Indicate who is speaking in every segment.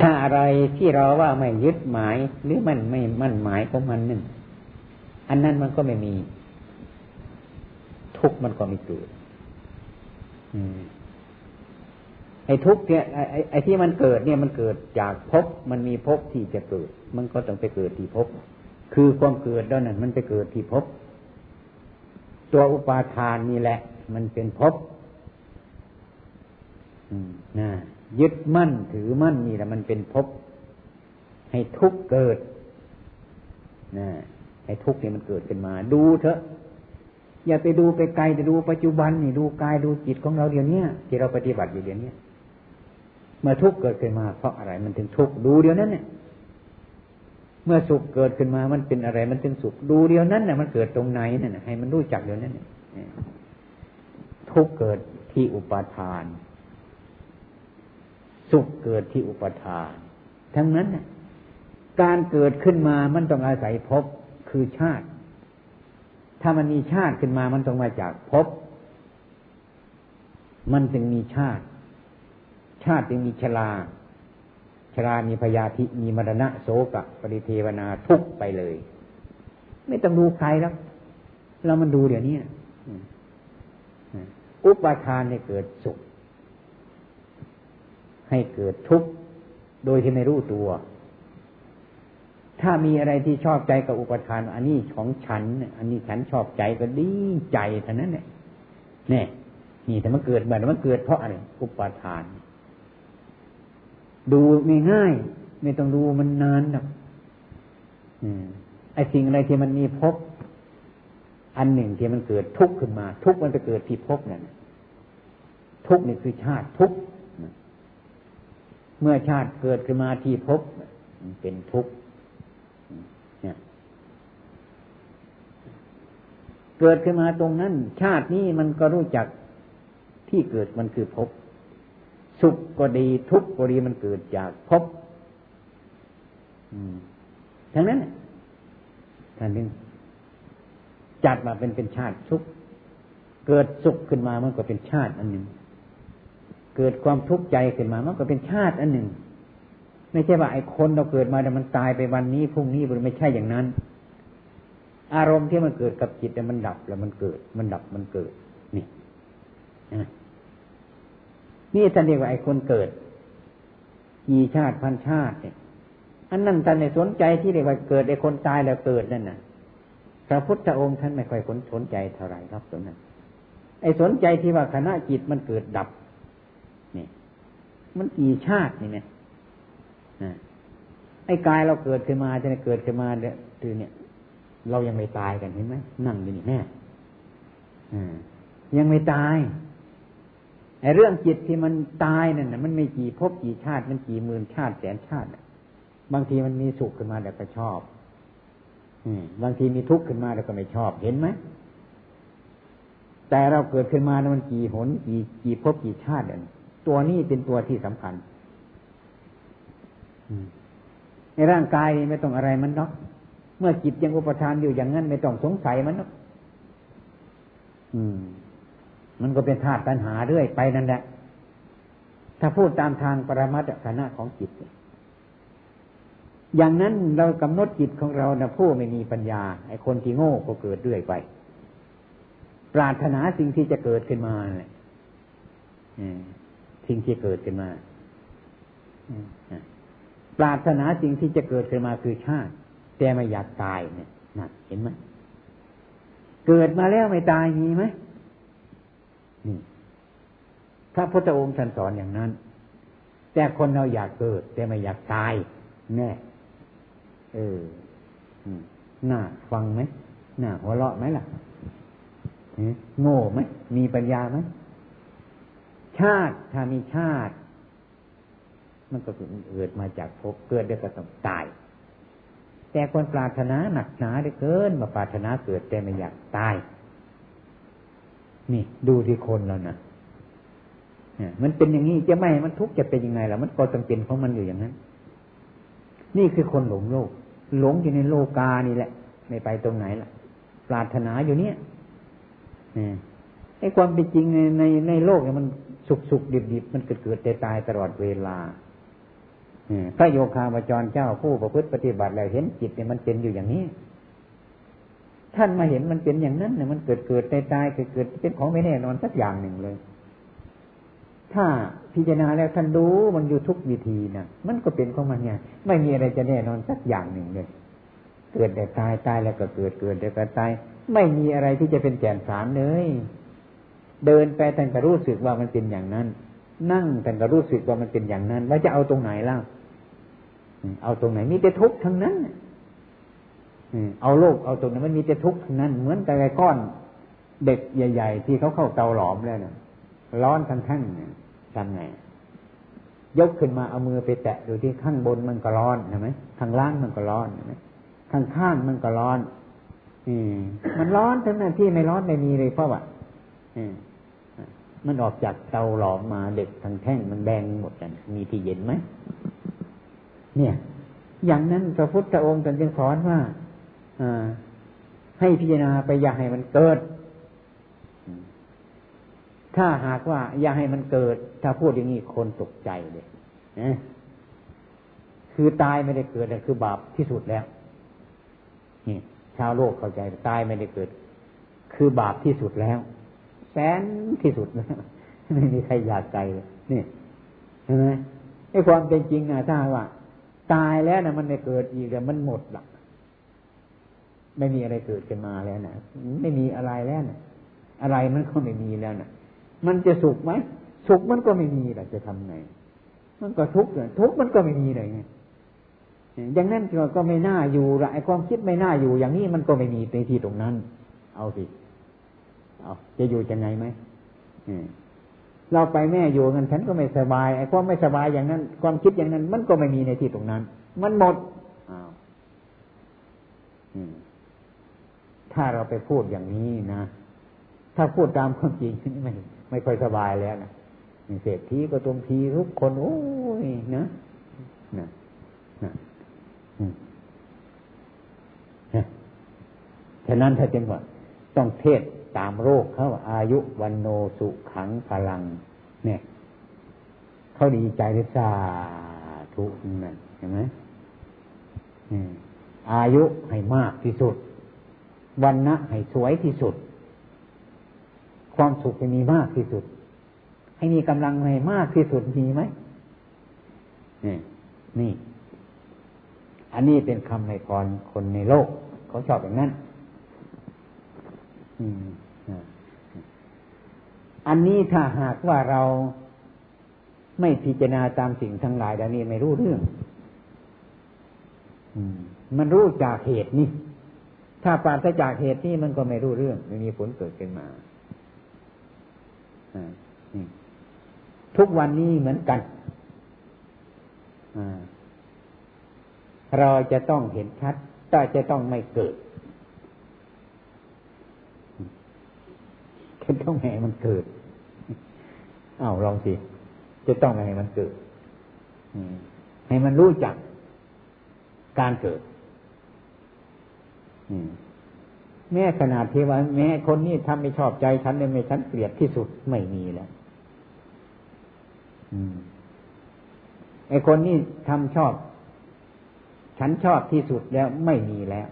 Speaker 1: ถ้าอะไรที่เราว่าไม่ยึดหมาย หรือมันไม่มั่นหมายของมันนั่นอันนั้นมันก็ไม่มี ทุกมันก็ไม่เกิดไอ้ทุกเนี่ยไอ้ไอ้ที่มันเกิดเนี่ยมันเกิดจากภพมันมีภพที่จะเกิด มันก็ต้องไปเกิดที่ภพคือความเกิดด้านนั้นมันไปเกิดที่ภพตัวอุปาทานนี่แหละ มันเป็นภพนะ ยึดมั่นถือมั่นนี่แหละมันเป็นภพให้ทุกเกิดนะให้ทุกเนี่ยมันเกิดขึ้นมา ดูเถอะ อย่าไปดูไปไกลแต่ดูปัจจุบันนี่ดูกายดูจิตของเราเดี๋ยวนี้ที่เราปฏิบัติอยู่เดี๋ยวนี้เมื่อทุกเกิดขึ้นมา เพราะอะไรมันถึงทุกดูเดี๋ยวนั้นเนี่ยเมื่อสุขเกิดขึ้นมามันเป็นอะไร มันถึงสุขดูเดียวนั้นเนี่ยมันเกิดตรงไหนเนี่ยให้มันรู้จักเดียวนั้นเนี่ยทุกเกิดที่อุปาทาน สุขเกิดที่อุปทานทั้งนั้นการเกิดขึ้นมามันต้องอาศัยภพคือชาติ ถ้ามันมีชาติขึ้นมามันต้องมาจากภพมันจึงมีชาติ ชาติจึงมีชราชรามีพยาธิมีมรณะโศกะปริเทวนาทุกไปเลย ไม่ต้องดูใครแล้วเรามันดูเดี๋ยวนี้อุปทานให้เกิดสุข ให้เกิดทุกข์โดยที่ไม่รู้ตัว ถ้ามีอะไรที่ชอบใจกับอุปทาน อันนี้ของฉัน อันนี้ฉันชอบใจก็ดีใจเท่านั้นเนี่ยเนี่ยนี่แต่มันเกิดแบบมันเกิดเพราะอะไรอุปทาน ดูง่ายๆไม่ต้องดูมันนานหรอกไอ้สิ่งอะไรที่มันมีพบ อันหนึ่งที่มันเกิดทุกข์ขึ้นมา ทุกข์มันจะเกิดที่พบนั่นทุกข์นี่คือชาติทุกข์ เมื่อชาติเกิดขึ้นมาที่พบมันเป็นทุกข์เกิดขึ้นมาตรงนั้น ชาตินี้มันก็รู้จักที่เกิดมันคือพบ สุขก็ดีทุกข์ก็ดีมันเกิดจากภพทั้งนั้นท่านนึงจัดมาเป็นเป็นชาติสุขเกิดสุขขึ้นมามันก็เป็นชาติอันหนึ่ง เกิดความทุกข์ใจขึ้นมา มันก็เป็นชาติอันหนึ่ง ไม่ใช่ว่าไอ้คนเราเกิดมาแต่มันตายไปวันนี้พรุ่งนี้มันไม่ใช่อย่างนั้น อารมณ์ที่มันเกิดกับจิตแต่มันดับแล้วมันเกิด มันดับมันเกิด นี่นี่ท่านเรียกว่าไอ้คนเกิดกี่ชาติพันชาติเนี่ยอันนั้นท่านในสนใจที่เรียกว่าเกิดไอ้คนตายแล้วเกิดนั่นน่ะพระพุทธองค์ท่านไม่ค่อยสนใจเท่าไหร่ครับตรงนั้นไอ้สนใจที่ว่าคณะจิตมันเกิดดับ มันกี่ชาตินี่เนี่ยไอ้กายเราเกิดขึ้นมาจะเกิดขึ้นมาเนี่ยคือเนี่ย เรายังไม่ตายกันเห็นไหมนั่งอยู่นี่แม่ยังไม่ตายไอ้เรื่องจิตที่มันตายนั่นนะมันไม่กี่พบกี่ชาติ มันกี่หมื่นชาติแสนชาติบางทีมันมีสุขขึ้นมาแต่ก็ชอบบางทีมีทุกข์ขึ้นมาแล้วก็ไม่ชอบเห็นไหมแต่เราเกิดขึ้นมานะมันกี่หนกี่กี่พบกี่ชาติเนี่ย ตัวนี้เป็นตัวที่สำคัญในร่างกายนี่ไม่ต้องอะไรมันเนาะเมื่อจิตยังอุปทานอยู่อย่างนั้นไม่ต้องสงสัยมันเนาะมันก็เป็นธาตุปัญหาเรื่อยไปนั่นแหละ ถ้าพูดตามทางปรมัตถานะของจิต อย่างนั้นเรากำหนดจิตของเรานะผู้ไม่มีปัญญา ไอ้คนที่โง่ก็เกิดเรื่อยไป ปรารถนาสิ่งที่จะเกิดขึ้นมาเลย สิ่งที่เกิดขึ้นมาปรารถนาสิ่งที่จะเกิดขึ้นมาคือชาติ แต่ไม่อยากตายเนี่ยนะเห็นไหมเกิดมาแล้วไม่ตายมีไหมนี่พระพุทธองค์ท่านสอนอย่างนั้น แต่คนเราอยากเกิด แต่ไม่อยากตาย แน่เออน่าฟังไหมน่าหัวเราะไหมล่ะโง่ไหมมีปัญญาไหม ชาติถ้ามีชาติ มันก็เกิดมาจากภพเกิดแล้วก็ต้องตาย แต่คนปรารถนาหนักหนาได้เกินมาปรารถนาเกิดแต่ไม่อยากตาย นี่ดูที่คนเรานะมันเป็นอย่างนี้จะไม่มันทุกข์จะเป็นยังไงล่ะมันก็จำเป็นของมันอยู่อย่างนั้น นี่คือคนหลงโลก หลงอยู่ในโลกานี่แหละ ไม่ไปตรงไหนล่ะ ปรารถนาอยู่เนี้ยไอ้ความเป็นจริงในในในโลกเนี่ยมัน สุกสุกดิบดิบมันเกิดเกิดตายตลอดเวลาพระโยคาวจรเจ้าผู้ประพฤติปฏิบัติแล้วเห็นจิตเนี่ยมันเป็นอยู่อย่างนี้ ท่านมาเห็นมันเป็นอย่างนั้นเนี่ยมันเกิดเกิดตายตายเกิดเกิดเป็นของไม่แน่นอนสักอย่างหนึ่งเลย ถ้าพิจารณาแล้วท่านรู้มันอยู่ทุกวิธีนะมันก็เป็นของมันไงไม่มีอะไรจะแน่นอนสักอย่างหนึ่งเลย เกิดแต่ตายตายแล้วก็เกิดเกิดแต่ก็ตาย ไม่มีอะไรที่จะเป็นแก่นสารเลย เดินไปท่านก็รู้สึกว่ามันเป็นอย่างนั้น นั่งท่านก็รู้สึกว่ามันเป็นอย่างนั้นว่าจะเอาตรงไหนล่ะเอาตรงไหนมีแต่ทุกข์ทั้งนั้นเอาโลกเอาตรงนั้นมันมีแต่ทุกข์ทั้งนั้น เหมือนกับไอ้ก้อนเด็กใหญ่ ๆ ที่เขาเข้าเตาหลอมแล้วนะร้อนทั้งทั้งทำไงยกขึ้นมาเอามือไปแตะดูที่ข้างบนมันก็ร้อนใช่ไหมข้างล่างมันก็ร้อนใช่ไหมข้างข้างมันก็ร้อนอืมมันร้อนทั้งนั้นที่ไม่ร้อนไม่มีเลยเพราะว่ามั มันออกจากเตาหลอมมาเด็กทั้งแท่งมันแดงหมดกันมีที่เย็นไหมเนี่ย อย่างนั้นพระพุทธองค์ตรัสจึงสอนว่าให้พิจารณาไปอย่าให้มันเกิด ถ้าหากว่า อย่าให้มันเกิด ถ้าพูดอย่างนี้คนตกใจเลยนะคือตายไม่ได้เกิดนั่นคือบาปที่สุดแล้วนี่ชาวโลกเข้าใจตายไม่ได้เกิด คือบาปที่สุดแล้ว สนที่สุดแล้วไม่มีใครอยากใจนี่เห็นไหมไอ้ความเป็นจริงอะถ้าว่า ตายแล้วนะมันไม่เกิดอีกแต่มันหมดละไม่มีอะไรเกิดขึ้นมาแล้วนะไม่มีอะไรแล้วนะอะไรมันก็ไม่มีแล้วนะมันจะสุขไหมสุขมันก็ไม่มีแหละจะทำไง มันก็ทุกข์ทุกข์มันก็ไม่มีเลยไงอย่างนั้นก็ไม่น่าอยู่ละไอ้ความคิดไม่น่าอยู่ อย่างนี้มันก็ไม่มีในที่ตรงนั้น เอาสิ เอาจะอยู่จะไงไหมเราไปแม่อยู่กันฉันก็ไม่สบายไอ้ความไม่สบายอย่างนั้น ความคิดอย่างนั้น มันก็ไม่มีในที่ตรงนั้น มันหมดอ้าวถ้าเราไปพูดอย่างนี้นะถ้าพูดตามความจริงไม่ไม่ค่อยสบายแล้วนะเศรษฐีก็ตรงทีทุกคน โอ้ยนะนะนะฉะนั้นถ้าจึงว่าต้องเทศ ตามโรคเขาอายุวันโนสุขังพลัง เนี่ย เขาดีใจเลยสาธุนั่นเห็นไหมอายุให้มากที่สุด วันนะให้สวยที่สุด ความสุขให้มีมากที่สุด ให้มีกำลังให้มากที่สุดมีไหมนี่นี่ อันนี้เป็นคำในพรคนในโลก เขาชอบอย่างนั้น อืม อันนี้ถ้าหากว่าเราไม่พิจารณาตามสิ่งทั้งหลายดังนี้ไม่รู้เรื่องมันรู้จากเหตุนี่ ถ้าปราศจากเหตุนี่มันก็ไม่รู้เรื่องไม่มีผลเกิดขึ้นมาทุกวันนี้เหมือนกันเราจะต้องเห็นชัดแต่จะต้องไม่เกิดจะต้องให้มันเกิด อ้าวลองสิ จะต้องให้มันเกิดให้มันรู้จักการเกิดแม้ขนาดที่ว่าแม้คนนี้ทำไม่ชอบใจฉันเนี่ยไม่ฉันเกลียดที่สุดไม่มีแล้วไอ้คนนี้ทำชอบ ฉันชอบที่สุดแล้วไม่มีแล้ว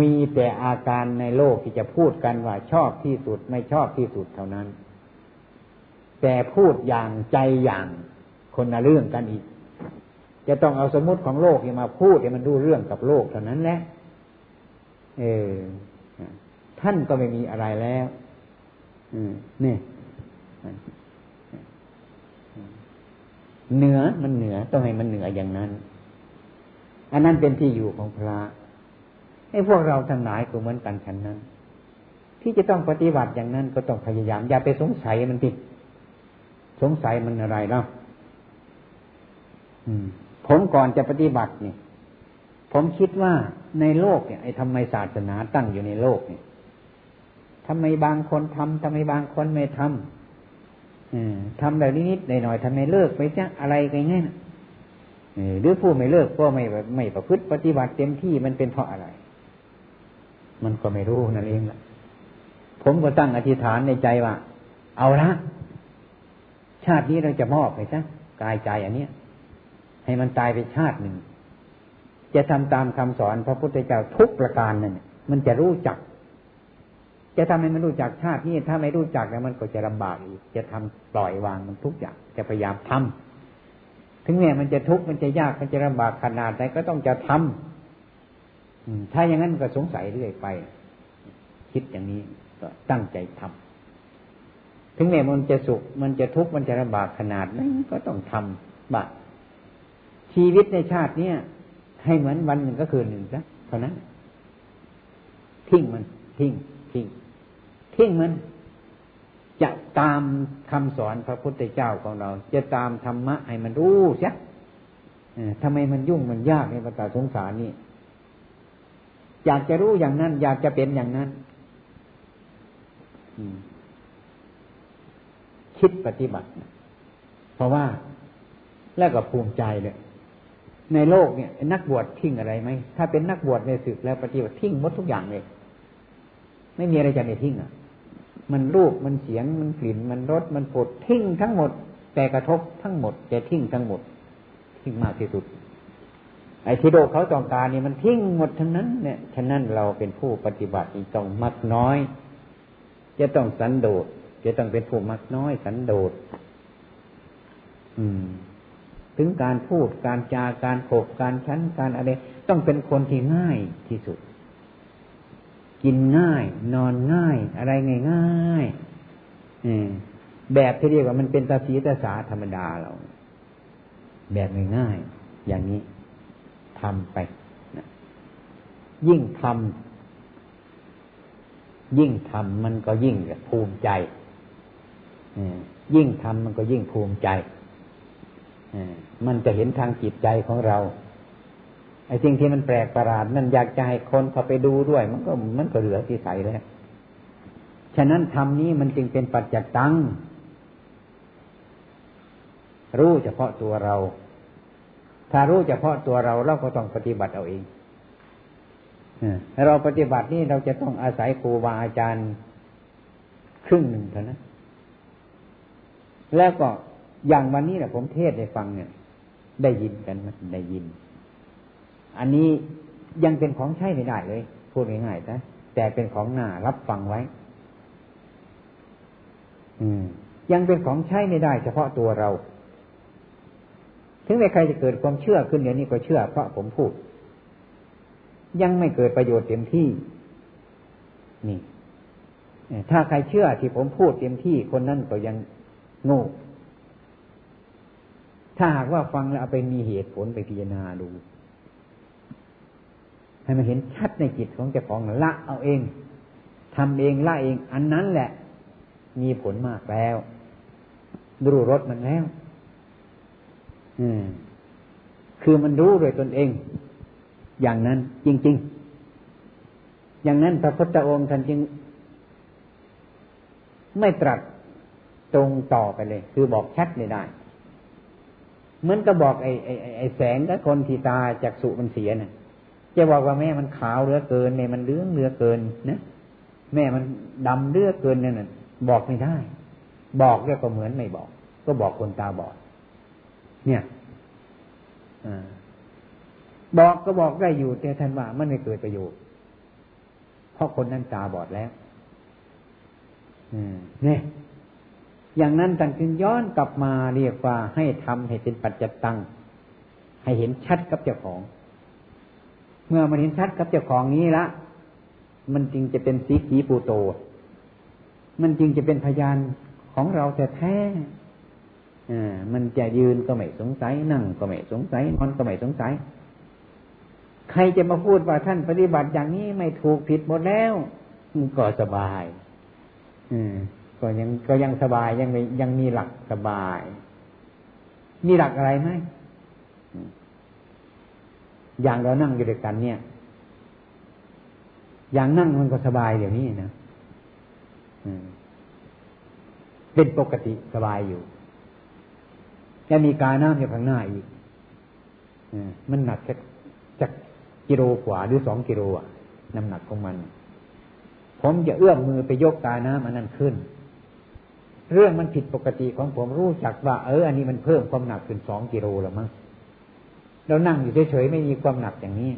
Speaker 1: มีแต่อาการในโลกที่จะพูดกันว่าชอบที่สุดไม่ชอบที่สุดเท่านั้น แต่พูดอย่างใจอย่างคนละเรื่องกันอีก จะต้องเอาสมมติของโลกมาพูดให้มันดูเรื่องกับโลกเท่านั้นแหละเออท่านก็ไม่มีอะไรแล้วนี่เหนือมันเหนือต้องให้มันเหนืออย่างนั้น อันนั้นเป็นที่อยู่ของพระให้พวกเราทั้งหลายก็เหมือนกันฉันนั้น ที่จะต้องปฏิบัติอย่างนั้นก็ต้องพยายาม อย่าไปสงสัยมันติ สงสัยมันอะไรเนาะผมก่อนจะปฏิบัติเนี่ยผมคิดว่าในโลกเนี่ยไอ้ทำไมศาสนาตั้งอยู่ในโลกเนี่ยทำไมบางคนทำทำไมบางคนไม่ทำทำแบบนิดๆหน่อยๆทำไมเลิกไปจ้ะอะไรกันเงี้ยหรือผู้ไม่เลิกก็ไม่ไม่ประพฤติปฏิบัติเต็มที่มันเป็นเพราะอะไร มันก็ไม่รู้นั่นเองละผมก็ตั้งอธิษฐานในใจว่า เอาละ ชาตินี้เราจะมอบไปซะกายใจอันเนี้ย ให้มันตายไปชาติหนึ่ง จะทำตามคำสอนพระพุทธเจ้าทุกประการนั่นมันจะรู้จัก จะทำให้มันรู้จักชาตินี้ถ้าไม่รู้จักแล้วมันก็จะลำบากอีก จะทำปล่อยวางมันทุกอย่างจะพยายามทำถึงแม้มันจะทุกข์มันจะยากมันจะลำบากขนาดไหนก็ต้องจะทำถ้าอย่างนั้นก็สงสัยเรื่อยไป คิดอย่างนี้ก็ตั้งใจทำ ถึงแม้มันจะสุข มันจะทุกข์ มันจะลำบากขนาดนั้นก็ต้องทำบ้างชีวิตในชาติเนี้ยให้เหมือนวันหนึ่งก็คือหนึ่งซะเท่านั้น ทิ้งมัน ทิ้ง ทิ้ง ทิ้งมัน จะตามคำสอนพระพุทธเจ้าของเรา จะตามธรรมะให้มันรู้ใช่ทำไมมันยุ่งมันยากในภาษาสงสารนี่ อยากจะรู้อย่างนั้น อยากจะเป็นอย่างนั้น คิดปฏิบัติ เพราะว่าแล้วก็ภูมิใจเลยในโลกเนี่ย นักบวชทิ้งอะไรไหมถ้าเป็นนักบวชในศึกแล้วปฏิบัติทิ้งหมดทุกอย่างเลย ไม่มีอะไรจะไม่ทิ้งอะ มันรูปมันเสียงมันกลิ่นมันรสมันปวดทิ้งทั้งหมด แต่กระทบทั้งหมดแต่ทิ้งทั้งหมด ทิ้งมากที่สุด ไอ้ที่โลกเขาต้องการนี่มันทิ้งหมดทั้งนั้นเนี่ยฉะนั้นเราเป็นผู้ปฏิบัติต้องมักน้อย จะต้องสันโดษ จะต้องเป็นผู้มักน้อยสันโดษถึงการพูดการจาการโขบการชั้นการอะไร ต้องเป็นคนที่ง่ายที่สุด กินง่าย นอนง่าย อะไรง่ายง่ายแบบที่เรียกว่ามันเป็นตาสีตาสาธรรมดาเรา แบบง่ายๆอย่างนี้ทำไปนะยิ่งทำยิ่งทำมันก็ยิ่งภูมิใจ ยิ่งทำมันก็ยิ่งภูมิใจมันจะเห็นทางจิตใจของเรา ไอ้สิ่งที่มันแปลกประหลาดนั่นอยากจะให้คนเขาไปดูด้วย มันก็มันก็เหลือที่ใสแล้วฉะนั้นธรรมนี้มันจึงเป็นปัจจตัง รู้เฉพาะตัวเรา ถ้ารู้เฉพาะตัวเราเราก็ต้องปฏิบัติเอาเองเราปฏิบัตินี่เราจะต้องอาศัยครูบาอาจารย์ ครึ่งหนึ่งเท่านั้น แล้วก็อย่างวันนี้แหละผมเทศให้ฟังเนี่ย ได้ยินกันไหมได้ยิน อันนี้ยังเป็นของใช้ไม่ได้เลย พูดง่ายๆนะแต่เป็นของหน้ารับฟังไว้ อืม ยังเป็นของใช้ไม่ได้ เฉพาะตัวเรา ถึงแม้ใครจะเกิดความเชื่อขึ้นเดี๋ยวนี้ก็เชื่อเพราะผมพูด ยังไม่เกิดประโยชน์เต็มที่ นี่ถ้าใครเชื่อที่ผมพูดเต็มที่คนนั้นก็ยัง โง่ ถ้าหากว่าฟังแล้วเอาไปมีเหตุผลไปพิจารณาดู ให้มันเห็นชัดในจิตของเจ้าของละเอาเองทำเองละเอง อันนั้นแหละ มีผลมากแล้ว รู้รสมันแล้ว อืม คือมันรู้โดยตนเอง อย่างนั้นจริง ๆ อย่างนั้นพระพุทธองค์ท่านจึงไม่ตรัส ตรงต่อไปเลย คือบอกชัดไม่ได้ เหมือนก็บอกไอ้ไอ้ไอ้แสงกับคนที่ตาจากสุมันเสียนะ่ะจะบอกว่าแม่มันขาวเหลือเกินแม่มันเลื้องเหลือเกินนะแม่มันดำเลือเกินนั่นน่ะบอกไม่ได้ บอกแล้วก็เหมือนไม่บอก ก็บอกคนตาบอดเนี่ยอบอกก็บอกได้อยู่แต่ท่านว่ามันไม่เกิดประโยชน์เพราะคนนั้นตาบอดแล้วเนี่ย อย่างนั้นท่านจึงย้อนกลับมาเรียกว่าให้ทำให้เป็นปัจจตัง ให้เห็นชัดกับเจ้าของ เมื่อมันเห็นชัดกับเจ้าของนี้ละ มันจึงจะเป็นสีขีปูโต มันจึงจะเป็นพยานของเราแต่แท้อ่ามันจะยืนก็ไม่สงสัยนั่งก็ไม่สงสัยนอนก็ไม่สงสัย ใครจะมาพูดว่าท่านปฏิบัติอย่างนี้ไม่ถูกผิดหมดแล้วก็สบาย อืม ก็ยังก็ยังสบายยังมียังมีหลักสบาย มีหลักอะไรไหมอย่างเรานั่งอยู่ด้วยกันเนี่ย อย่างนั่งมันก็สบายเดี๋ยวนี้นะเป็นปกติสบายอยู่จะมีกายน้ำอยู่ข้างหน้าอีกมันหนักจากกิโลกว่าหรือสองกิโลอะน้ำหนักของมัน ผมจะเอื้อมมือไปยกกายน้ำมันนั่นขึ้น เรื่องมันผิดปกติของผมรู้จักว่าเอออันนี้มันเพิ่มความหนักขึ้นสองกิโลแล้วมั้งเรานั่งอยู่เฉยๆไม่มีความหนักอย่างนี้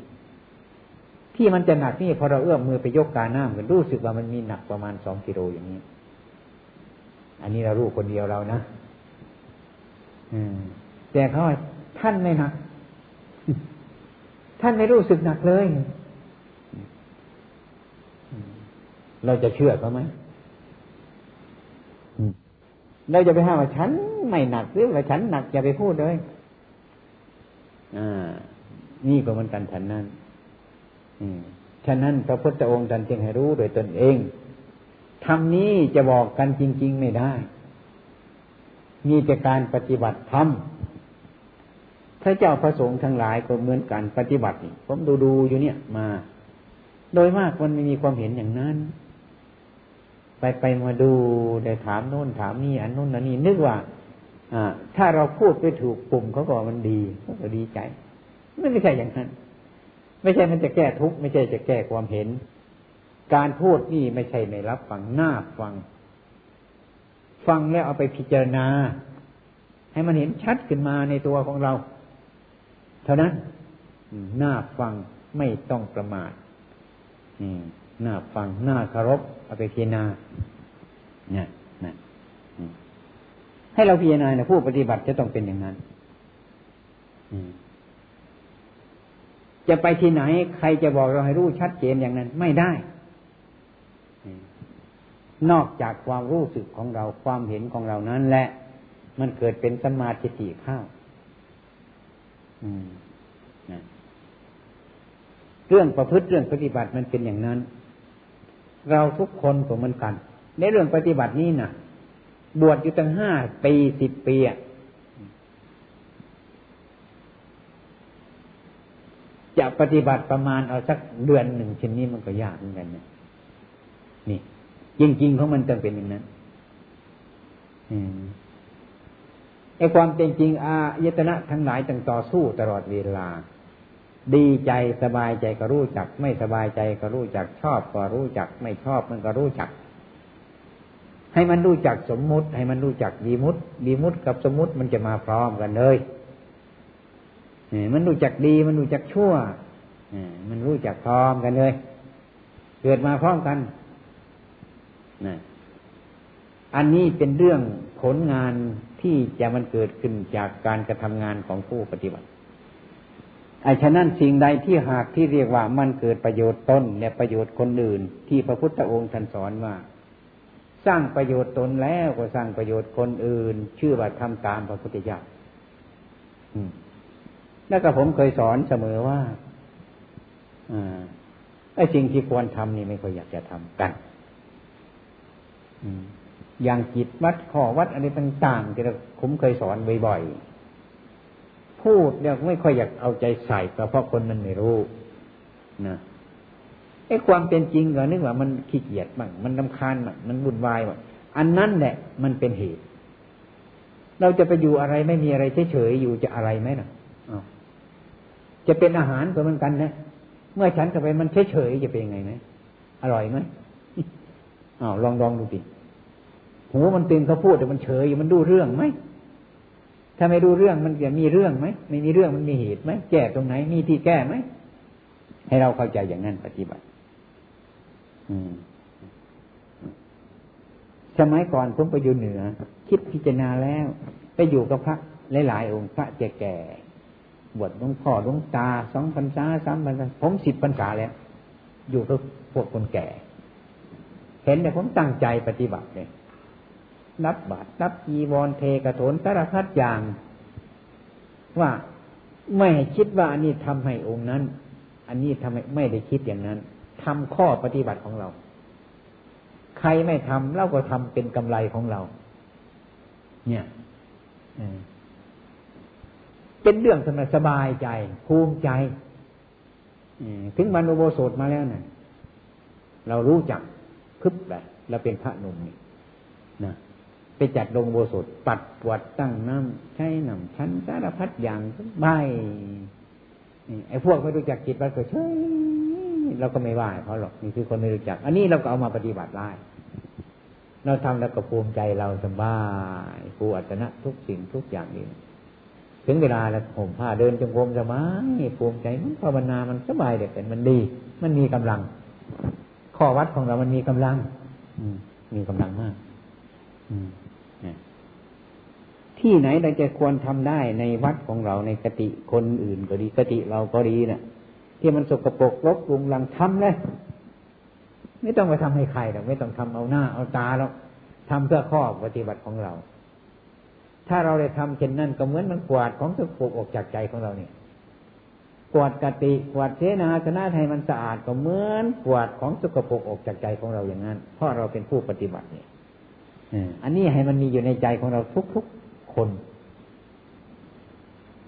Speaker 1: ที่มันจะหนักนี่พอเราเอื้อมมือไปยกกาหน้ามันรู้สึกว่ามันมีหนักประมาณสองกิโลอย่างนี้ อันนี้เรารู้คนเดียวเรานะอืมแต่เขาท่านไม่หนักท่านไม่รู้สึกหนักเลย เราจะเชื่อเขาไหม เราจะไปห้ามว่าฉันไม่หนักหรือว่าฉันหนักอย่าไปพูดเลยอ่า นี่ก็เหมือนกันฉันนั้นฉะนั้นพระพุทธองค์ท่านจึงให้รู้โดยตนเองทำนี้จะบอกกันจริง ๆ ไม่ได้ มีแต่การปฏิบัติธรรม พระเจ้าพระสงฆ์ทั้งหลายก็เหมือนกันปฏิบัติผมดูดูอยู่เนี่ยมา โดยมากมันไม่มีความเห็นอย่างนั้น ไปไปมาดูได้ถามโน่นถามนี่อันโน่นอันนี้นึกว่า อ่า ถ้าเราพูดไปถูกปุ่มเขาบอกมันดีเขาก็ดีใจไม่ไม่ใช่อย่างนั้น ไม่ใช่มันจะแก้ทุกข์ไม่ใช่จะแก้ความเห็น การพูดนี่ไม่ใช่ไม่รับฟังหน้าฟัง ฟังแล้วเอาไปพิจารณา ให้มันเห็นชัดขึ้นมาในตัวของเรา เท่านั้นหน้าฟังไม่ต้องประมาทห น้าฟังน้าเคารพเอาไปพิจารณาเนี่ยนะให้เราพิจารณาเนี่ยผู้ปฏิบัติจะต้องเป็นอย่างนั้นจะไปที่ไหน ใครจะบอกเราให้รู้ชัดเจนอย่างนั้น ไม่ได้ นอกจากความรู้สึกของเราความเห็นของเรานั้นแหละ มันเกิดเป็นสมาธิข้าวเรื่องประพฤติเรื่องปฏิบัติมันเป็นอย่างนั้น เราทุกคนก็เหมือนกัน ในเรื่องปฏิบัตินี้นะ่ะ บวชอยู่ตั้งห้าปีสิบปีอะจะปฏิบัติประมาณเอาสักเดือนหนึ่งเช่นนี้มันก็ยากเหมือนกันเนี่ยนี่จริงๆของมันต้องเป็นอย่างนั้นไอ้ความเป็นจริงอายตนะทั้งหลายต้องต่อสู้ตลอดเวลา ดีใจสบายใจก็รู้จัก ไม่สบายใจก็รู้จักชอบก็รู้จัก ไม่ชอบมันก็รู้จัก ให้มันรู้จักสมมุติ ให้มันรู้จักดีมุติดีมุติกับสมมุติมันจะมาพร้อมกันเลยมันรู้จักดีมันรู้จักชั่วมันรู้จักพร้อมกันเลย เกิดมาพร้อมกันนะอันนี้เป็นเรื่องผลงานที่จะมันเกิดขึ้นจากการกระทำงานของผู้ปฏิบัติ อ้ฉะนั้นสิ่งใดที่หากที่เรียกว่ามันเกิดประโยชน์ตนและประโยชน์คนอื่น ที่พระพุทธองค์ท่านสอนว่า สร้างประโยชน์ตนแล้วก็สร้างประโยชน์คนอื่น ชื่อว่าทำตามพระพุทธเจ้าแล้วก็ผมเคยสอนเสมอว่าไอ้สิ่งที่ควรทำนี่ไม่ค่อยอยากจะทำกันอย่างจิตวัดข้อวัดอะไรต่างๆที่ผมเคยสอนบ่อยๆ พูดเนี่ยไม่ค่อยอยากเอาใจใส่เพราะคนมันไม่รู้นะไอ้ความเป็นจริงก็นึกว่ามันขี้เกียจบ้างมันลำคาญบ้างมันวุ่นวายบ้างอันนั้นแหละมันเป็นเหตุ เราจะไปอยู่อะไรไม่มีอะไรเฉยๆอยู่จะอะไรไหมนะจะเป็นอาหารก็เหมือนกันนะเมื่อฉันกับไปมันเฉยๆจะเป็นยังไงไหมอร่อยไหมอ้าวลองลองดูสิหูมันตึงเขาพูดแต่มันเฉยมันดูเรื่องไหม ถ้าไม่ดูเรื่องมันจะมีเรื่องไหมไม่มีเรื่องมันมีเหตุไหมแก้ตรงไหนมีที่แก้ไหมให้เราเข้าใจอย่างนั้นปฏิบัติ อืมสมัยก่อนผมไปอยู่เหนือ คิดพิจารณาแล้ว ไปอยู่กับพระหลายๆองค์พระแก่ๆบวชหลวงพ่อหลวงตาสองพรรษาสามพรรษาผมสิบพรรษาแล้ว อยู่กับพวกคนแก่ เห็นเนี่ยผมตั้งใจปฏิบัติเลย นับบาตรนับจีวรเทกระโถนสารพัดอย่าง ว่าไม่คิดว่าอันนี้ทำให้องค์นั้น อันนี้ทำให้ไม่ได้คิดอย่างนั้นทำข้อปฏิบัติของเรา ใครไม่ทำเราก็ทำเป็นกำไรของเรา เนี่ยเป็นเรื่องสบายใจภูมิใจถึงบรรลุโบสถมาแล้วเนะ่ยเรารู้จักพึบแบบเราเป็นพระนุ่มนี่นะ ไปจัดลงโบสถปัดปวดตั้งน้ำใช้น้ำชั้นสารพัดอย่างใบไอ้พวกไม่รู้จักจิตวัดก็เฉยเราก็ไม่ว่าเขาหรอกนี่คือคนไม่รู้จัก อันนี้เราก็เอามาปฏิบัติได้เราทำแล้วก็ภูมิใจเราสบายภูอัตนะทุกสิ่งทุกอย่างเองถึงเวลาแล้วผมผ้าเดินจงกรมสบายภูมิใจมันภาวนามันสบายเด็กเป็นมันดี มันมีกำลัง ข้อวัดของเรามันมีกำลัง อืมีกำลังมาก อืม ที่ไหนเราจะควรทำได้ในวัดของเราในกติคนอื่นก็ดีกติเราก็ดีนะ่ะ ที่มันสกปรกรกรุงลังทำเลยไม่ต้องไปทำให้ใครหรอกไม่ต้องทำเอาหน้าเอาตาหรอกทำเพื่อข้อปฏิบัติของเรา ถ้าเราได้ทำเช่นนั้นก็เหมือนมันกวาดของสกปรกออกจากใจของเราเนี่ยกวาดกติกวาดเสนาสนะให้มันสะอาดก็เหมือนกวาดของสกปรกออกจากใจของเราอย่างนั้น เพราะเราเป็นผู้ปฏิบัติเนี่ยอันนี้ให้มันมีอยู่ในใจของเราทุกๆ คน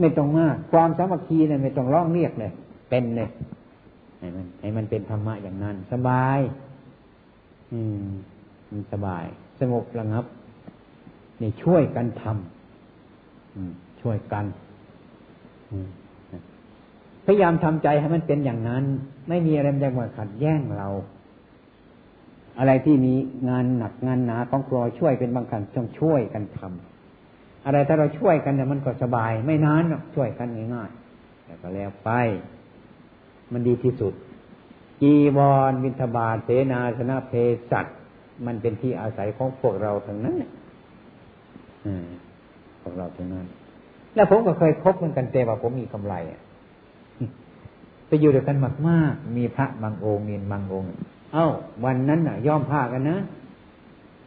Speaker 1: ไม่ต้องมาก ความสามัคคีเนี่ยไม่ต้องร้องเรียกเลยเป็นเลยให้มันให้มันเป็นธรรมะอย่างนั้น สบาย อืม มันสบาย สงบระงับนี่ช่วยกันทำช่วยกันพยายามทำใจให้มันเป็นอย่างนั้น ไม่มีอะไรมันจะมาขัดแย้งเรา อะไรที่มีงานหนักงานหนาของครัวช่วยเป็นบางครั้งต้องช่วยกันทำ อะไรถ้าเราช่วยกันเนี่ยมันก็สบาย ไม่นานช่วยกันง่ายๆแต่ก็แล้วไป มันดีที่สุด จีวรวินทบาทเสนาสนะเพสัตมันเป็นที่อาศัยของพวกเราทั้งนั้นพวกเราทั้งนั้น แล้วผมก็เคยพบเหมือนกันแต่ว่าผมมีกำไรไปอยู่ด้วยกันมากมากมีพระบางองค์มีบางองค์ เอ้า วันนั้นน่ะ ย่อมผ้ากันนะ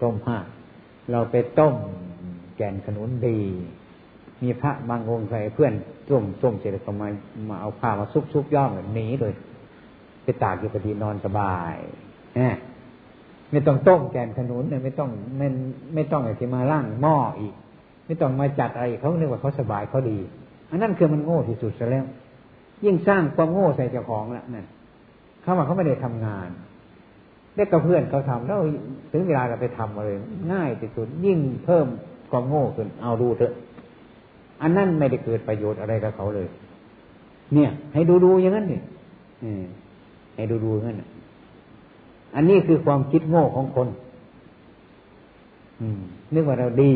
Speaker 1: ต้มผ้า เราไปต้ม แกนขนุนดี มีพระบางองค์ใส่เพื่อนต้มต้มเสร็จแล้วก็มามาเอาผ้ามาซุกซุกย่อมแบบนี้เลยไปตากอยู่พอดีนอนสบายนะไม่ต้องต้มแกนขนุนเนี่ยไม่ต้องไม่ไม่ต้องอะไรที่มาล่างหม้ออีก ไม่ต้องมาจัดอะไรเขาเรียกว่าเขาสบายเขาดี อันนั้นคือมันโง่ที่สุดซะแล้ว ยิ่งสร้างความโง่ใส่เจ้าของละนั่นเขาว่าเขาไม่ได้ทำงานได้กับเพื่อนเขาทำแล้วถึงเวลาเราไปทำเลยง่ายที่สุดยิ่งเพิ่ม ความโง่ขึ้น เอาดูเถอะ อันนั้นไม่ได้เกิดประโยชน์อะไรกับเขาเลย เนี่ย ให้ดูดูอย่างนั้นนี่ให้ดูดูอย่างนั้นอันนี้คือความคิดโง่ของคนนึกว่าเราดี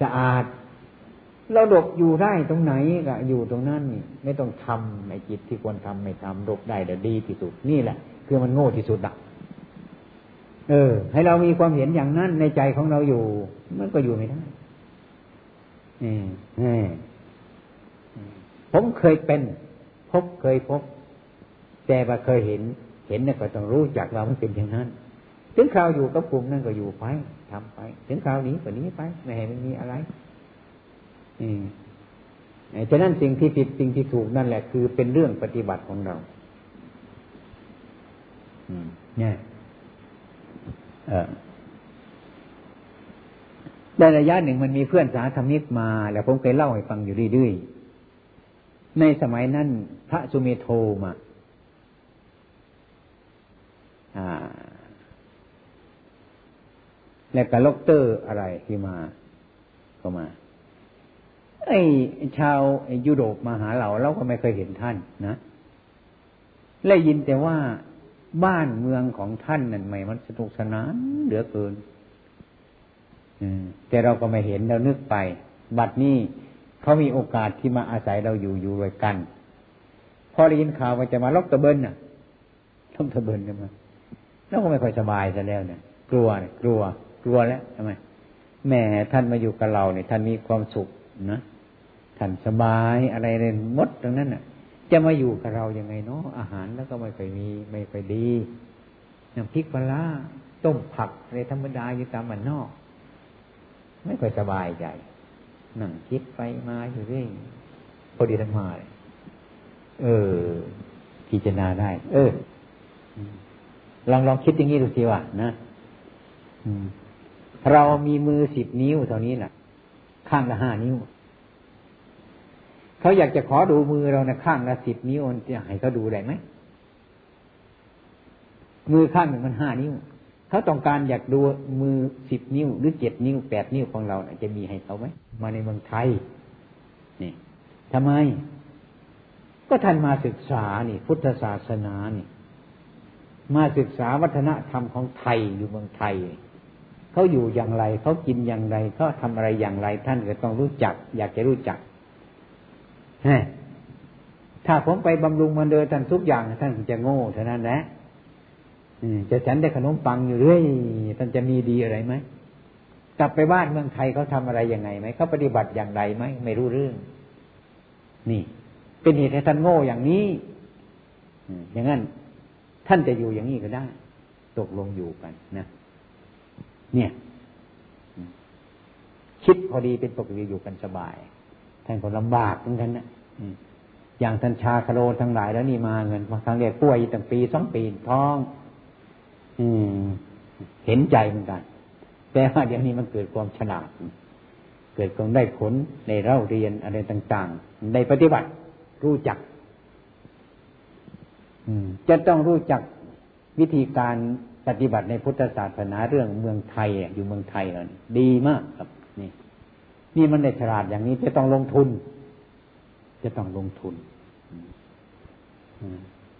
Speaker 1: สะอาด เราดกอยู่ได้ตรงไหนก็อยู่ตรงนั้นนี่ไม่ต้องทำในจิตที่ควรทำไม่ทำดกได้แต่ดีที่สุด นี่แหละ คือมันโง่ที่สุดอะ เออ ให้เรามีความเห็นอย่างนั้นในใจของเราอยู่ มันก็อยู่ไม่ได้นี่นี่ผมเคยเป็น พบเคยพบ แต่ว่าเคยเห็น เห็นเนี่ยก็ต้องรู้จักเรามันเป็นอย่างนั้น ถึงคราวอยู่กับกลุ่มนั่นก็อยู่ไปทำไป ถึงคราวนี้ก็นี้ไปไม่ให้มันมีอะไร อืมฉะนั้นสิ่งที่ผิดสิ่งที่ถูกนั่นแหละ คือเป็นเรื่องปฏิบัติของเรา อืม เนี่ย ได้ระยะหนึ่งมันมีเพื่อนสหธรรมิกมา แล้วผมเคยเล่าให้ฟังอยู่เรื่อยๆในสมัยนั้นพระสุเมโทมาแล้วก็ด็อกเตอร์อะไรที่มาก็มา ไอ้ชาวยุโรปมาหาเราเราก็ไม่เคยเห็นท่านนะและยินแต่ว่า บ้านเมืองของท่านนั่นไม่มันสนุกสนานเหลือเกินแต่เราก็ไม่เห็นเรานึกไป บัดนี้เขามีโอกาสที่มาอาศัยเราอยู่อยู่ด้วยกันพอได้ยินข่าวว่าจะมาล็อกตะเบินน่ะล็อกตะเบินกันมาแล้วก็ไม่ค่อยสบายซะแล้วเนี่ย กลัวเนี่ยกลัว กลัวแล้วทำไมแม่ท่านมาอยู่กับเราเนี่ยท่านมีความสุขนะท่านสบายอะไรเลยมดตรงนั้นน่ะ จะมาอยู่กับเรายังไงเนาะอาหารแล้วก็ไม่ค่อยมีไม่ค่อยดีน้ำพริกปลาต้มผักอะไรธรรมดาอยู่ตามมันนอก ไม่ค่อยสบายใจนั่งคิดไปมาอยู่เรื่อยพอดีทั้งมาเลยเออ พิจารณาได้ เออลองลองคิดอย่างนี้ดูสิว่านะเรามีมือสิบนิ้วเท่านี้แหละข้างละห้านิ้ว เขาอยากจะขอดูมือเรานะข้างละสิบนิ้วจะให้เขาดูได้ไหมมือข้างหนึ่งมันห้านิ้วเขาต้องการอยากดูมือสิบนิ้ว หรือเจ็ดนิ้วแปดนิ้วของเราจะมีให้เขาไหมมาในเมืองไทยนี่ทำไม ก็ท่านมาศึกษานี่ พุทธศาสนานี่ มาศึกษาวัฒนธรรมของไทยอยู่เมืองไทยเขาอยู่อย่างไรเขากินอย่างไรเขาทำอะไรอย่างไร ท่านก็ต้องรู้จัก อยากจะรู้จัก ถ้าผมไปบำรุงมันเดินท่านทุกอย่างท่านจะโง่เท่านั้นแหละจะฉันได้ขนมปังอยู่เรื่อยท่านจะมีดีอะไรไหมกลับไปบ้านเมืองไทยเขาทำอะไรยังไงไหมเขาปฏิบัติอย่างไรไหมไม่รู้เรื่อง นี่ เป็นเหตุให้ท่านโง่อย่างนี้อย่างนั้น ท่านจะอยู่อย่างนี้ก็ได้ ตกลงอยู่กันนะ เนี่ย คิดพอดีเป็นปกติอยู่กันสบาย ท่านก็ลำบากเหมือนกันนะอย่างท่านชาคโลทั้งหลายแล้วนี่มาเงินบางครั้งเรียกป่วยตั้งปีสองปีท้อง อืม เห็นใจเหมือนกัน แต่ว่าเดี๋ยวนี้มันเกิดความฉลาด เกิดความได้ผลในเล่าเรียนอะไรต่างๆในปฏิบัติรู้จักจะต้องรู้จักวิธีการปฏิบัติในพุทธศาสนาเรื่องเมืองไทยอยู่เมืองไทยเราดีมากครับ นี่มันได้ฉลาดอย่างนี้จะต้องลงทุน จะต้องลงทุน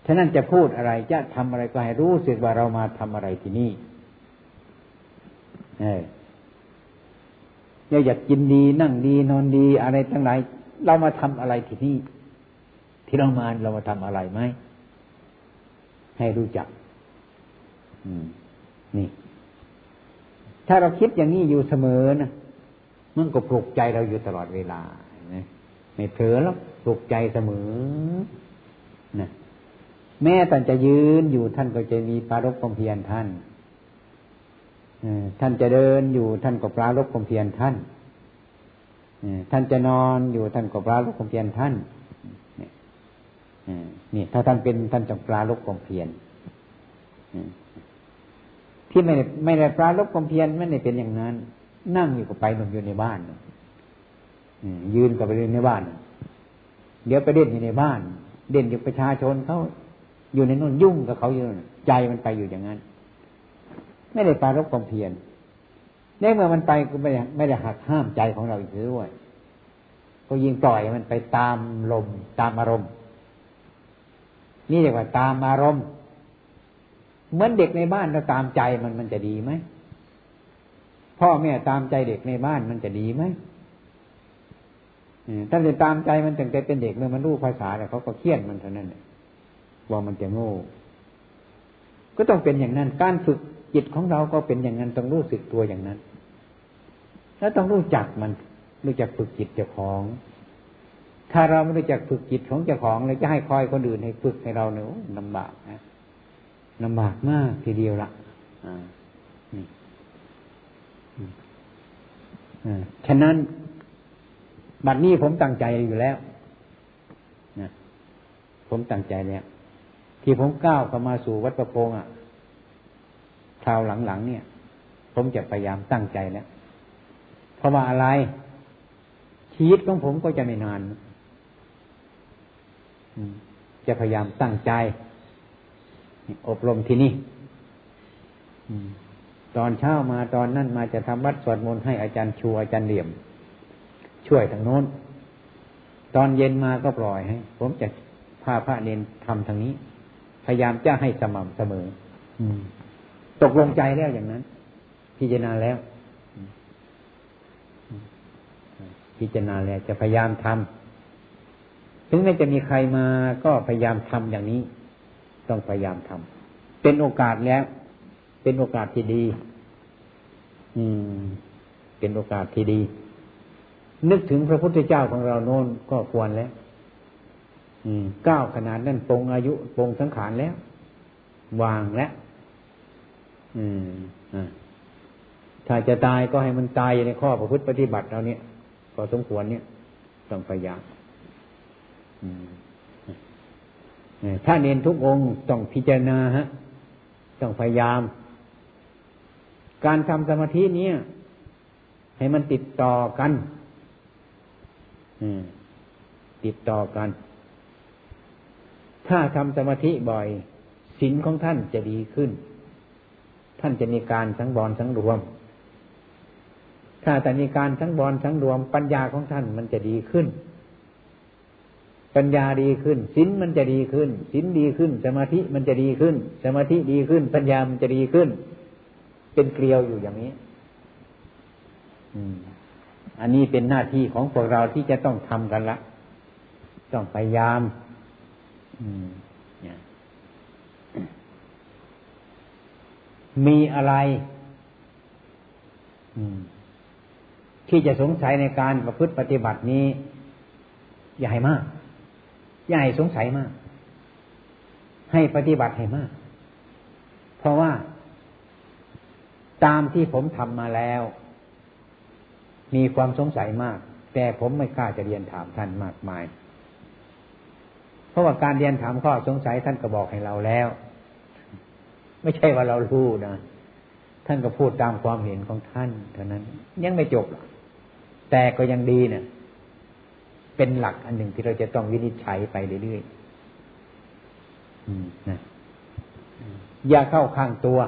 Speaker 1: ฉะนั้นจะพูดอะไรจะทำอะไรก็ให้รู้สึกว่าเรามาทำอะไรที่นี่เอออยากกินดีนั่งดีนอนดีอะไรทั้งหลายเรามาทำอะไรที่นี่ ที่เรามาเรามาทำอะไรไหมให้รู้จักนี่ ถ้าเราคิดอย่างนี้อยู่เสมอนะ มันก็ปลุกใจเราอยู่ตลอดเวลานะไม่เผลอแล้วปลุกใจเสมอนะแม้ท่านจะยืนอยู่ท่านก็จะมีปารกความเพียรท่านท่านจะเดินอยู่ท่านก็ปรารบความเพียรท่านท่านจะนอนอยู่ท่านก็ปรารบความเพียรท่านนี่ถ้าท่านเป็นท่านจงปลาลบความเพียรที่ไม่ได้ไม่ได้ปลาลบความเพียรไม่ได้เป็นอย่างนั้น นั่งอยู่กับไปหนุ่มอยู่ในบ้านยืนกับไปเล่นในบ้าน เดี๋ยวไปเด่นอยู่ในบ้าน เด่นอยู่ประชาชนเขาอยู่ในนู่นยุ่งกับเขาอยู่ใจมันไปอยู่อย่างนั้น ไม่ได้ปาลบความเพียรในเมื่อมันไปก็ไม่ได้ไม่ได้หักห้ามใจของเราอีกด้วยก็ยิงปล่อยมันไปตามลมตามอารมณ์ นี่เรียกว่าตามอารมณ์ เหมือนเด็กในบ้านเราตามใจมันมันจะดีไหม พ่อแม่ตามใจเด็กในบ้านมันจะดีไหมถ้าจะตามใจมันตั้งแต่เป็นเด็กเมื่อมันรู้ภาษาแล้วเขาก็เครียนมันเท่านั้นว่ามันจะโง่ ก็ต้องเป็นอย่างนั้น การฝึกจิตของเราก็เป็นอย่างนั้นต้องรู้สึกตัวอย่างนั้น แล้วต้องรู้จักมัน รู้จักฝึกจิตเจ้าของ ถ้าเราไม่รู้จักฝึกจิตของเจ้าของเลยจะให้คอยคนอื่นให้ฝึกให้เราเนี่ยลำบากนะลำบากมากทีเดียวละอ่ ฉะนั้นบัดนี้ผมตั้งใจอยู่แล้วนะผมตั้งใจแล้วที่ผมก้าวเข้ามาสู่วัดประพงอะคราวหลังๆเนี่ย ผมจะพยายามตั้งใจแล้วเพราะว่าอะไรชีวิตของผมก็จะไม่นานจะพยายามตั้งใจ อบรมที่นี่ ตอนเช้ามาตอนนั้นมาจะทำวัดสวดมนต์ให้อาจารย์ชูอาจารย์เหลี่ยม ช่วยทางโน้น ตอนเย็นมาก็ปล่อยให้ ผมจะพาพระเนนทำทางนี้ พยายามจะให้สม่ำเสมอตกลงใจแล้วอย่างนั้น พิจารณาแล้ว พิจารณาแล้วจะพยายามทำถึงแม้จะมีใครมาก็พยายามทำอย่างนี้ ต้องพยายามทำเป็นโอกาสแล้ว เป็นโอกาสที่ดี อืม เป็นโอกาสที่ดี นึกถึงพระพุทธเจ้าของเราโน้นก็ควรแล้ว อืมก้าวขนาดนั้นปรงอายุปรงสังขารแล้ว วางแล้วอืมอ่าถ้าจะตายก็ให้มันตายในข้อประพฤติปฏิบัติเราเนี่ยพอสมควรเนี่ยต้องพยายามถ้าเน้นทุกองค์ต้องพิจารณาฮะ ต้องพยายาม การทำสมาธินี้ให้มันติดต่อกันติดต่อกัน ถ้าทำสมาธิบ่อยศีลของท่านจะดีขึ้น ท่านจะมีการสังบอลสังรวม ถ้าแต่มีการสังบอลสังรวม ปัญญาของท่านมันจะดีขึ้น ปัญญาดีขึ้นศีลมันจะดีขึ้นศีลดีขึ้น สมาธิมันจะดีขึ้น สมาธิดีขึ้น ปัญญามันจะดีขึ้น เป็นเกลียวอยู่อย่างนี้อันนี้เป็นหน้าที่ของพวกเราที่จะต้องทำกันละ ต้องพยายามมีอะไร ที่จะสงสัยในการประพฤติปฏิบัตินี้ อย่าให้มาก อย่าให้สงสัยมาก ให้ปฏิบัติให้มาก เพราะว่า ตามที่ผมทำมาแล้ว มีความสงสัยมาก แต่ผมไม่กล้าจะเรียนถามท่านมากมาย เพราะว่าการเรียนถามข้อสงสัยท่านก็บอกให้เราแล้ว ไม่ใช่ว่าเรารู้นะท่านก็พูดตามความเห็นของท่านเท่านั้น ยังไม่จบแต่ก็ยังดีเนะี่ยเป็นหลักอันหนึ่งที่เราจะต้องวินิจฉัยไปเรื่อยๆนะอย่าเข้าข้างตัว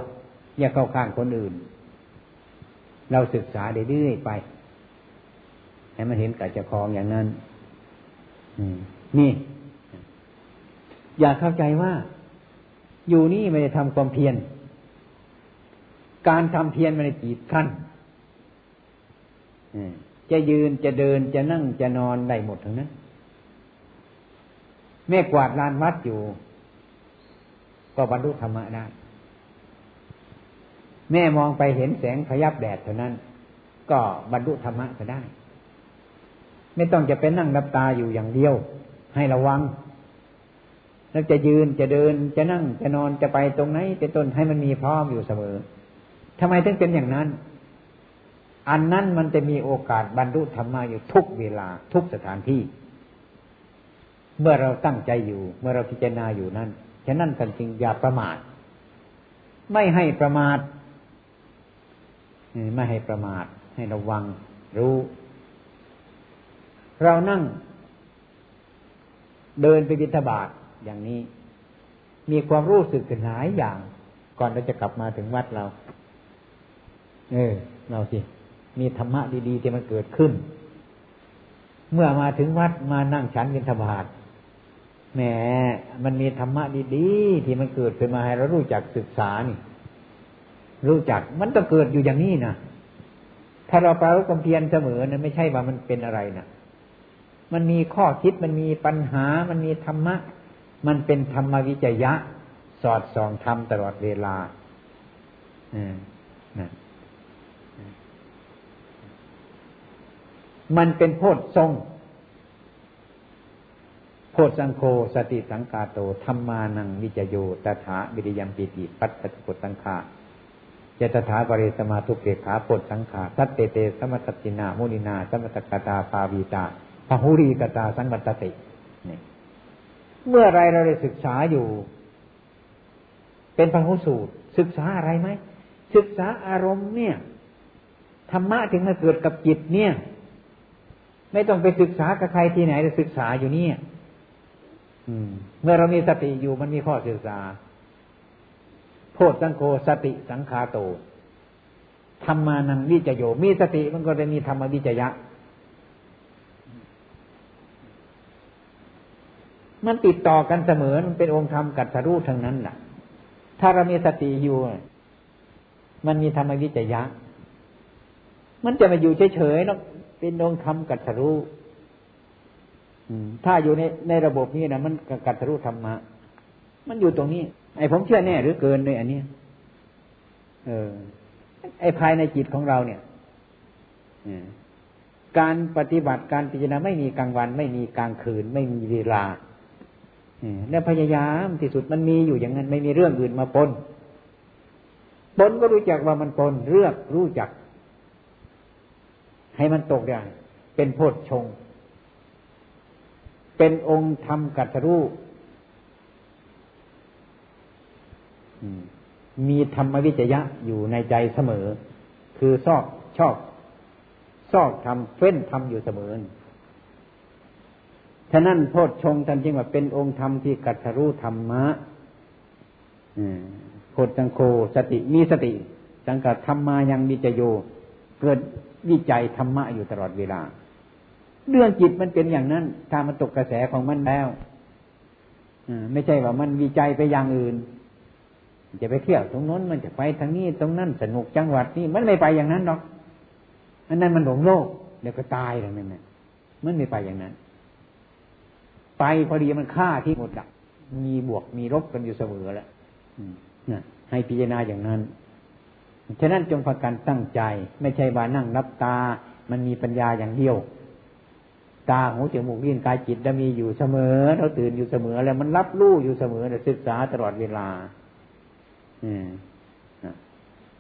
Speaker 1: อย่าเข้าข้างคนอื่น เราศึกษาเรื่อยๆไป ให้มันเห็นกับจะคลองอย่างนั้นนี่ อย่าเข้าใจว่า อยู่นี่ไม่ได้ทำความเพียรการทำเพียรมันจีบขั้นจะยืนจะเดินจะนั่งจะนอนได้หมดทั้งนั้นแม่กวาดลานวัดอยู่ ก็บรรลุธรรมะได้ แม่มองไปเห็นแสงพยับแดดเท่านั้น ก็บรรลุธรรมะก็ได้ ไม่ต้องจะเป็นนั่งรับตาอยู่อย่างเดียว ให้ระวัง แล้วจะยืนจะเดินจะนั่งจะนอนจะไปตรงไหนเป็นต้นให้มันมีพร้อมอยู่เสมอทำไมถึงเป็นอย่างนั้น อันนั้นมันจะมีโอกาสบรรลุธรรมะอยู่ทุกเวลาทุกสถานที่ เมื่อเราตั้งใจอยู่ เมื่อเราพิจารณาอยู่นั้นฉะนั้นท่านจึงอย่าประมาท ไม่ให้ประมาท ไม่ให้ประมาท ให้ระวัง รู้ เรานั่ง เดินไปบิณฑบาตอย่างนี้ มีความรู้สึกหลายอย่าง ก่อนเราจะกลับมาถึงวัดเรา เออ เราสิ มีธรรมะดีๆที่มันเกิดขึ้น เมื่อมาถึงวัดมานั่งฉันบิณฑบาตแหมมันมีธรรมะดีๆที่มันเกิดขึ้นมาให้เรารู้จักศึกษานี่ รู้จัก มันต้องเกิดอยู่อย่างนี้นะถ้าเราปราลความเพียรเสมอนะไม่ใช่ว่ามันเป็นอะไรนะมันมีข้อคิดมันมีปัญหา มันมีธรรมะ มันเป็นธรรมวิจยะ สอดส่องธรรมตลอดเวลาอืมนะมันเป็นโพธทรง โพธสังโฆสติสังกาโตธรรมานังวิจโยตถาวิริยมปิติ ปัตติปุตังคา เจตถาปริสมาทุเกขาโพธสังขาทัตเตเตสมัตตินามุนินาสมัตกตาปาวีตาพหุรีกตาสังบัตตินี่เมื่อไรเราได้ศึกษาอยู่ เป็นพหุสูตร ศึกษาอะไรไหมศึกษาอารมณ์เนี่ยธรรมะถึงมาเกิดกับจิตเนี่ย ไม่ต้องไปศึกษากับใครที่ไหนจะศึกษาอยู่เนี่ยเมื่อเรามีสติอยู่มันมีข้อศึกษา โพธสังโฆสติสังคาโตธรรมานังวิจโย มีสติมันก็จะมีธรรมวิจยะ มันติดต่อกันเสมอมันเป็นองค์ธรรมกัตสรู้ทั้งนั้นแหละถ้าเรามีสติอยู่ มันมีธรรมวิจยะ มันจะมาอยู่เฉยๆเนาะเป็นองค์ธรรมกัตรู้ถ้าอยู่ในในระบบนี้นะมันกัตรู้ธรรมะ มันอยู่ตรงนี้ ไอ้ผมเชื่อแน่หรือเกินเลยอันนี้เออ ไอ้ภายในจิตของเราเนี่ยการปฏิบัติการพิจารณาไม่มีกลางวัน ไม่มีกลางคืน ไม่มีเวลาแล้วพยายามที่สุดมันมีอยู่อย่างนั้น ไม่มีเรื่องอื่นมาปนปนก็รู้จักว่ามันปนเลือกรู้จัก ให้มันตกได้เป็นโพชฌงเป็นองค์ธรรมกัตรู้ มีธรรมวิจยะอยู่ในใจเสมอ คือชอบชอบชอบทำเฟ้นทำอยู่เสมอ ฉะนั้นโพชฌงท่านจึงว่าเป็นองค์ธรรมที่กัตรู้ธรรมะโพชังโคสติมีสติ สังกัดธรรมายังมีจโย เกิดวิจัยธรรมะอยู่ตลอดเวลา เรื่องจิตมันเป็นอย่างนั้น ถ้ามันตกกระแสของมันแล้วไม่ใช่ว่ามันวิจัยไปอย่างอื่น จะไปเที่ยวตรงนั้นมันจะไปทางนี้ตรงนั้นสนุกจังหวัดนี้มันไม่ไปอย่างนั้นหรอกอันนั้นมันหลงโลกเดี๋ยวก็ตายแล้วนั่นมันไม่ไปอย่างนั้นไฟพอดีมันฆ่าที่หมดอะมีบวกมีลบกันอยู่เสมอแล้วนะให้พิจารณาอย่างนั้น ฉะนั้นจงพากันตั้งใจ ไม่ใช่ว่านั่งรับตา มันมีปัญญาอย่างเดียว ตาหูจมูกลิ้นกายจิตจะมีอยู่เสมอเราตื่นอยู่เสมอ แล้วมันรับรู้อยู่เสมอศึกษาตลอดเวลา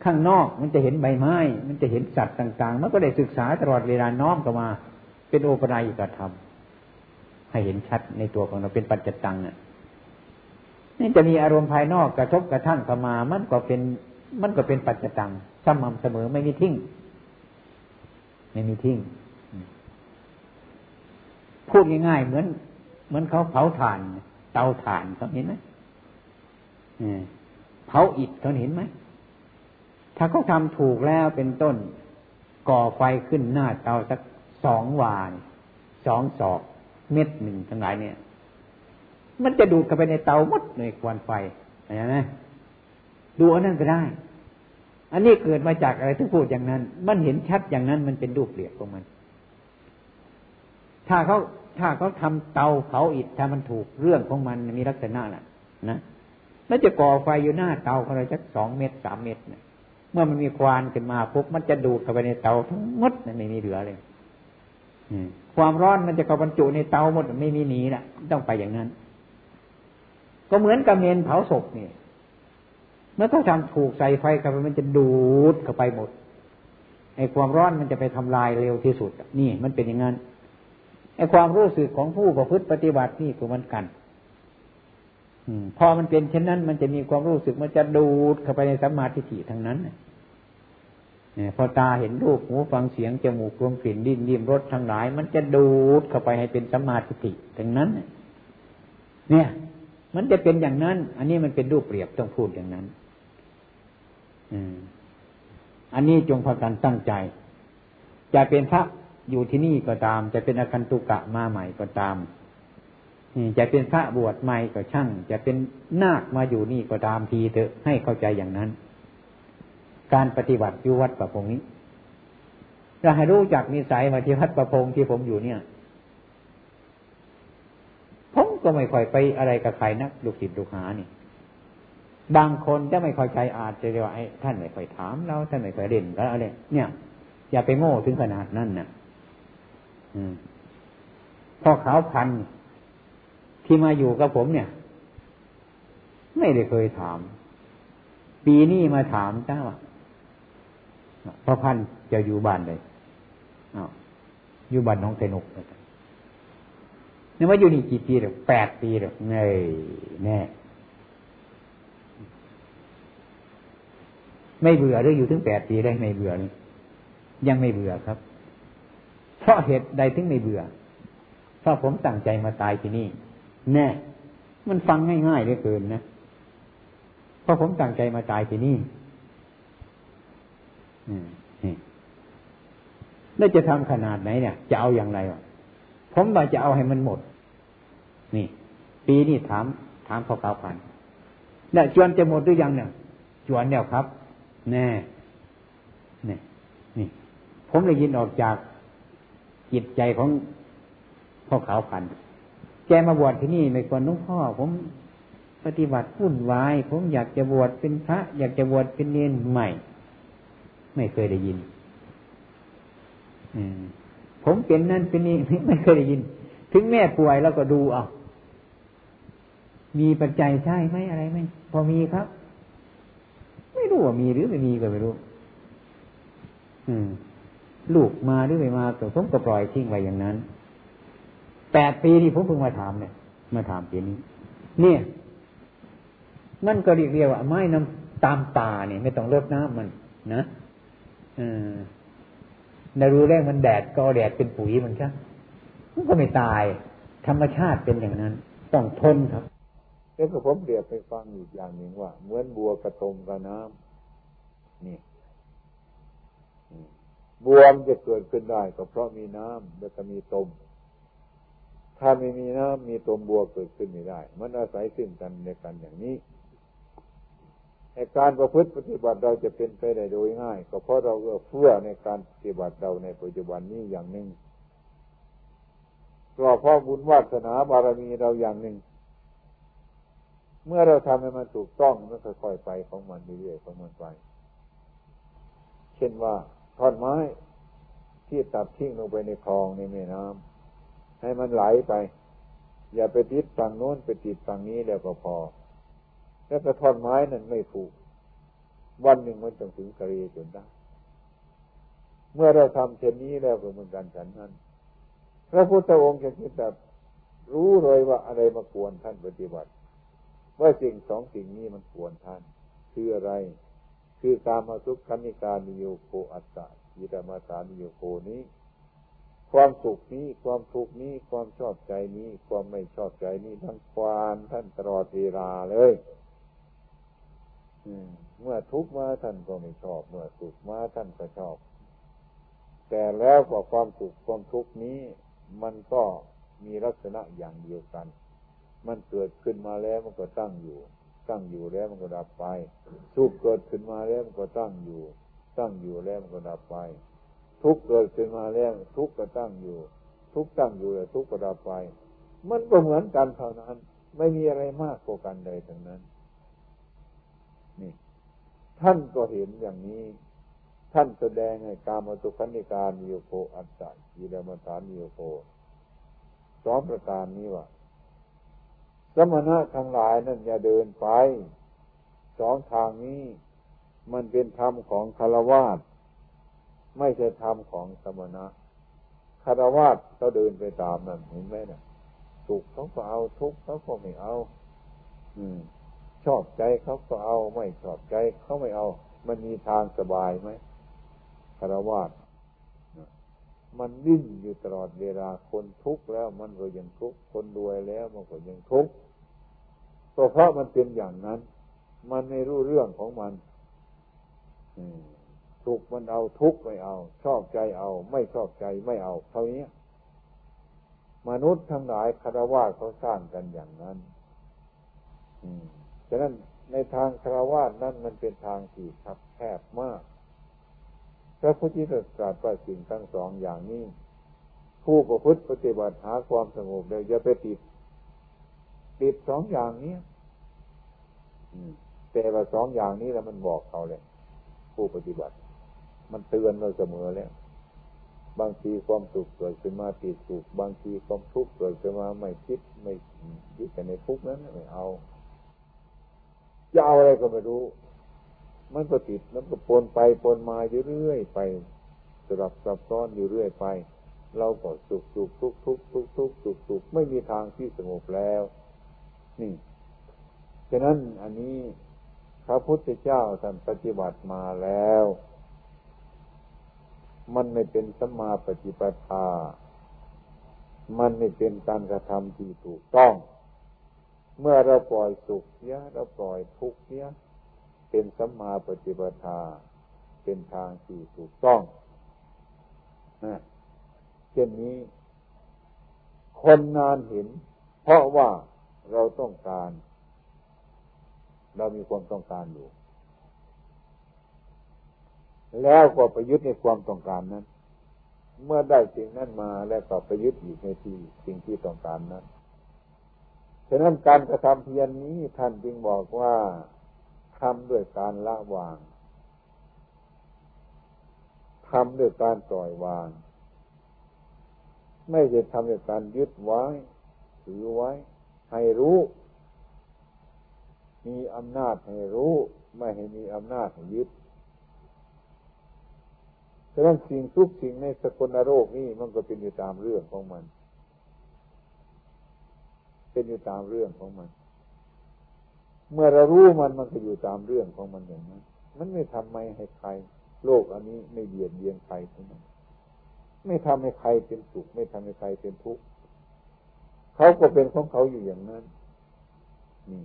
Speaker 1: ข้างนอกมันจะเห็นใบไม้ มันจะเห็นสัตว์ต่าง ๆ มันก็ได้ศึกษาตลอดเวลาน้อมเข้ามา เป็นโอปนัยกธรรมให้เห็นชัดในตัวของเราเป็นปัจจตังอะนี่จะมีอารมณ์ภายนอกกระทบกระทั่งเข้ามา มันก็เป็น มันก็เป็นปัจจตังสม่ำเสมอไม่มีทิ้งไม่มีทิ้งพูดง่ายๆเหมือน เหมือนเขาเผาถ่าน เตาถ่านเขาเห็นไหม เผาอิฐเขาเห็นไหมถ้าเขาทำถูกแล้วเป็นต้น ก่อไฟขึ้นหน้าเตาสักสองวานสองศอกเม็ดหนึ่งทั้งหลายเนี่ย มันจะดูดเข้าไปในเตาหมดในควันไฟเห็นไหมดูอันนั้นก็ได้ อันนี้เกิดมาจากอะไรที่พูดอย่างนั้น มันเห็นชัดอย่างนั้นมันเป็นรูปเรียบของมัน ถ้าเขาถ้าเขาทำเตาเผาอิฐถ้ามันถูกเรื่องของมันมีลักษณะน่ะ นะ มันจะก่อไฟอยู่หน้าเตาเขาเลยสักสองเมตรสามเมตรเนี่ยเมื่อมันมีควันขึ้นมาปุ๊บมันจะดูดเข้าไปในเตาทั้งหมดไม่มีเหลือเลยความร้อนมันจะเข้าบรรจุในเตาหมดไม่มีหนีละต้องไปอย่างนั้น ก็เหมือนกับเมนเผาศพนี่เมื่อเขาทำถูกใส่ไฟเข้าไปมันจะดูดเข้าไปหมดไอ้ความร้อนมันจะไปทำลายเร็วที่สุดนี่มันเป็นอย่างนั้นไอ้ความรู้สึกของผู้ประพฤติปฏิบัตินี่ก็มันกัน พอมันเป็นเช่นนั้น มันจะมีความรู้สึกมันจะดูดเข้าไปในสัมมาทิฏฐิทั้งนั้นพอตาเห็นรูปหูฟังเสียงจมูกรวมกลิ่นดิ้นดิ้มรสทั้งหลาย มันจะดูดเข้าไปให้เป็นสัมมาทิฏฐิทั้งนั้น เนี่ย มันจะเป็นอย่างนั้น อันนี้มันเป็นรูปเปรียบต้องพูดอย่างนั้นอันนี้จงพากันตั้งใจ จะเป็นพระอยู่ที่นี่ก็ตาม จะเป็นอาคันตุกะมาใหม่ก็ตาม จะเป็นพระบวชใหม่ก็ช่าง จะเป็นนาคมาอยู่นี่ก็ตามทีเถอะให้เข้าใจอย่างนั้น การปฏิบัติอยู่วัดประพงนี้จะให้รู้จักนิสัยมาที่วัดประพงที่ผมอยู่เนี่ย ผมก็ไม่ค่อยไปอะไรกับใครนักลูกศิษย์ลูกหานี่บางคนจะไม่ค่อยใจอาจจะเรียกว่าท่านไม่ค่อยถามเราท่านไม่ค่อยเด่นแล้วอะไรเนี่ย อย่าไปโง่ถึงขนาดนั้นนะ่ะพ่อขาพัน ที่มาอยู่กับผมเนี่ย ไม่ได้เคยถาม ปีนี้มาถามเจ้าพระพันจะอยู่บ้านเลยอยู่บ้านน้องเทนุกนี่ยมาอยู่นี่กี่ปีหรอแปดปีหรอเงยแน่ ไม่เบื่อหรืออยู่ถึงแปดปีได้ไม่เบื่อนี่ยังไม่เบื่อครับ เพราะเหตุใดถึงไม่เบื่อ เพราะผมตั้งใจมาตายที่นี่ แน่ มันฟังง่ายๆเหลือเกินนะเพราะผมตั้งใจมาตายที่นี่แล้วจะทำขนาดไหนเนี่ย จะเอาอย่างไรวะผมว่าจะเอาให้มันหมด นี่ ปีนี้ถาม ถามพอเก้าพันเนี่ยจวนจะหมดหรือยังเนี่ยจวนเนี่ยครับ แน่นี่นี่ ผมได้ยินออกจากจิตใจของพ่อขาวพัน แกมาบวชที่นี่ไม่ควรนุ้งพ่อ ผมปฏิบัติวุ่นวาย ผมอยากจะบวชเป็นพระ อยากจะบวชเป็นเนนใหม่ ไม่เคยได้ยินผมเป็นนั่นเป็นนี่ไม่เคยได้ยิน ถึงแม่ป่วยแล้วก็ดูเอามีปัจจัยใช่ไหมอะไรไหมพอมีครับ ไม่รู้ว่ามีหรือไม่มีก็ไม่รู้ลูกมาหรือไม่มาก็ผมก็ปล่อยทิ้งไว้อย่างนั้น แปดปีที่ผมเพิ่งมาถามเนี่ยมาถามปีนี้ เนี่ย มันก็เรียกเรียกว่าไม้น้ำตามตาเนี่ยไม่ต้องเลดน้ำมัน นะอในรู้แรกมันแดดก็แดดเป็นปุ๋ยมันใช่มันก็ไม่ตาย ธรรมชาติเป็นอย่างนั้น ต้องทนครับ
Speaker 2: แล้วก็ผมเรียบไปฟังอีกอย่างหนึ่งว่า เหมือนบัวกระทมกับน้ำนี่บัวมันจะเกิดขึ้นได้ก็เพราะมีน้ำแล้วก็มีตม ถ้าไม่มีน้ำมีตัวบัวเกิดขึ้นไม่ได้ มันอาศัยซึ่งกันในกันอย่างนี้ในการประพฤติปฏิบัติเราจะเป็นไปได้โดยง่าย ก็เพราะเราเอื้อเฟื้อในการปฏิบัติเราในปัจจุบันนี้อย่างหนึ่งก็เพราะบุญวาสนาบารมีเราอย่างหนึ่ง เมื่อเราทำให้มันถูกต้องมันค่อยๆไปของมันเรื่อยๆของมันไป เช่นว่าท่อนไม้ที่ตัดทิ้งลงไปในคลองในแม่น้ำ ให้มันไหลไป อย่าไปติดฝั่งโน้นไปติดฝั่งนี้แล้วก็พอ แล้วก็ท่อนไม้นั้นไม่ถูก วันหนึ่งมันต้องถึงกระเรจนได้ เมื่อเราทำเช่นนี้แล้วก็เหมือนกันฉันนั้น พระพุทธองค์จะคิดแบบรู้เลยว่าอะไรมากวนท่านปฏิบัติ ว่าสิ่งสองสิ่งนี้มันกวนท่าน คืออะไร คือการมาสุขคณิการนิโยโกอัตตายิรมาตานิโยโกนี้ ความสุขนี้ ความทุกข์นี้ ความชอบใจนี้ ความไม่ชอบใจนี้ทั้งควานท่านตลอดเวลาเลยเมื่อทุกข์มาท่านก็ไม่ชอบ เมื่อสุขมาท่านก็ชอบ แต่แล้วก็ความสุขความทุกข์นี้ มันก็มีลักษณะอย่างเดียวกัน มันเกิดขึ้นมาแล้วมันก็ตั้งอยู่ ตั้งอยู่แล้วมันก็ดับไปทุกเกิดขึ้นมาแล้วมันก็ตั้งอยู่ ตั้งอยู่แล้วมันก็ดับไป ทุกเกิดขึ้นมาแล้วทุกก็ตั้งอยู่ ทุกตั้งอยู่แล้วทุกก็ดับไป มันก็เหมือนกันเท่านั้น ไม่มีอะไรมากกว่ากันใดทั้งนั้น นี่ ท่านก็เห็นอย่างนี้ ท่านแสดงให้การมาตุคันิการนิโยโคอัตตายีรมฐานนิโยโคสองประการนี้ว่าสมณะทั้งหลายนั่นอย่าเดินไปสองทางนี้ มันเป็นธรรมของคารวาส ไม่ใช่ธรรมของสมณะคารวาสก็เดินไปตามนั่นเห็นไหมนะ่ะสุขเขาก็เอาทุกข์เขาก็ไม่เอา อืม ชอบใจเขาก็เอาไม่ชอบใจเขาไม่เอา มันมีทางสบายไหมคารวาสมันดิ้นอยู่ตลอดเวลาคนทุกข์แล้วมันก็ยังทุกข์คนรวยแล้วมันก็ยังทุกข์ก็เพราะมันเป็นอย่างนั้น มันไม่รู้เรื่องของมันทุ กข์มันเอาทุกข์ไม่เอา ชอบใจเอา ไม่ชอบใจไม่เอาเท่านี้มนุษย์ทั้งหลายคารวะเขาสร้างกันอย่างนั้นฉะนั้นในทางคารวะนั้นมันเป็นทางที่คับแคบมาก พระพุทธเจ้าตรัสสิ่งทั้งสองอย่างนี้ ผู้ประพฤติปฏิบัติหาความสงบเดี๋ยวอย่าไปติด ติดสองอย่างนี้แต่ว่าสองอย่างนี้แล้วมันบอกเขาเลย ผู้ปฏิบัติ มันเตือนเราเสมอแล้วบางทีความสุขเกิดขึ้นมาติดสุขบางทีความทุกข์เกิดขึ้นมาไม่คิดไม่ยึดแต่ในทุกข์นั้นไม่เอาจะเอาอะไรก็ไม่รู้ มันก็ติดมันก็ปนไปปนมาอยู่เรื่อยไปสลับซับซ้อนอยู่เรื่อยไป เราก็สุขสุขทุกทุกทุกทุกสุขสุขไม่มีทางที่สงบแล้ว นี่ฉะนั้นอันนี้พระพุทธเจ้าท่านปฏิบัติมาแล้ว มันไม่เป็นสัมมาปฏิปทา มันไม่เป็นการกระทำที่ถูกต้อง เมื่อเราปล่อยสุขเนี้ยเราปล่อยทุกเนี้ยเป็นสัมมาปฏิปทา เป็นทางที่ถูกต้องนะเช่นนี้ คนนานเห็น เพราะว่าเราต้องการ เรามีความต้องการอยู่ แล้วก็ไปยึดในความต้องการนั้น เมื่อได้สิ่งนั้นมาแล้วก็ไปยึดอยู่ในที่สิ่งที่ต้องการนั้นฉะนั้นการกระทำเพียรนนี้ท่านจึงบอกว่าทำด้วยการละวางทำด้วยการปล่อยวาง ไม่จะทำด้วยการยึดไว้ถือไว้ ให้รู้ มีอำนาจให้รู้ ไม่ให้มีอำนาจให้ยึด ฉะนั้นสิ่งทุกสิ่งในสกลโรคนี่มันก็เป็นอยู่ตามเรื่องของมัน เป็นอยู่ตามเรื่องของมัน เมื่อเรารู้มันมันก็อยู่ตามเรื่องของมันอย่างนั้น มันไม่ทำไม่ให้ใคร โลกอันนี้ไม่เบียดเบียนใครทั้งนั้นไม่ทำให้ใครเป็นสุข ไม่ทำให้ใครเป็นทุกข์เขาก็เป็นของเขาอยู่อย่างนั้นนี่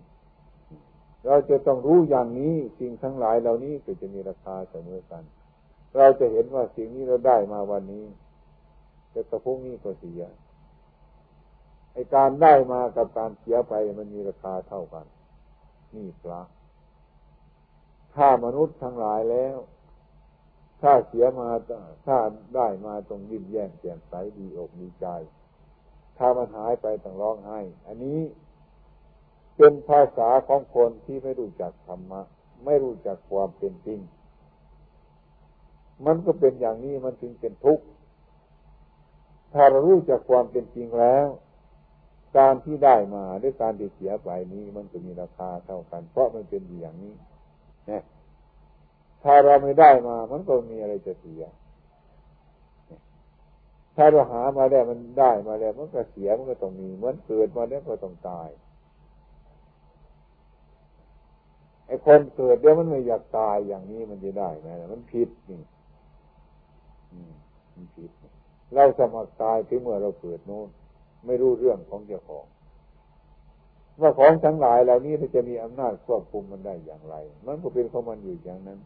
Speaker 2: เราจะต้องรู้อย่างนี้สิ่งทั้งหลายเหล่านี้ก็จะมีราคาเสมอกัน เราจะเห็นว่าสิ่งนี้เราได้มาวันนี้ แต่กระพุ่งนี้ก็เสียไอการได้มากับการเสียไปมันมีราคาเท่ากัน นี่พระถ้ามนุษย์ทั้งหลายแล้ว ถ้าเสียมาถ้าได้มาตรงยิ้มแย้มแจ่มใสดีอกดีใจ ถ้ามันหายไปต้องร้องไห้ อันนี้เป็นภาษาของคนที่ไม่รู้จักธรรมะ ไม่รู้จักความเป็นจริง มันก็เป็นอย่างนี้มันถึงเป็นทุกข์ถ้าเรารู้จักความเป็นจริงแล้ว การที่ได้มาด้วยการที่เสียไปนี้มันจะมีราคาเท่ากัน เพราะมันเป็นอย่างนี้นะถ้าเราไม่ได้มามันก็มีอะไรจะเสียถ้าเราหามาแล้วมันได้มาแล้วมันก็เสียมันก็ต้องมีเหมือนเกิดมาแล้วก็ต้องตายไอ้คนเกิดเดี๋ยวมันไม่อยากตายอย่างนี้มันจะได้ไหมมันผิดนี่ มันผิดเราสมัครตายถึงเมื่อเราเกิดโน้นไม่รู้เรื่องของเจ้าของว่าของทั้งหลายเหล่านี้ถ้าจะมีอำนาจควบคุมมันได้อย่างไร มันก็เป็นของมันอยู่อย่างนั้น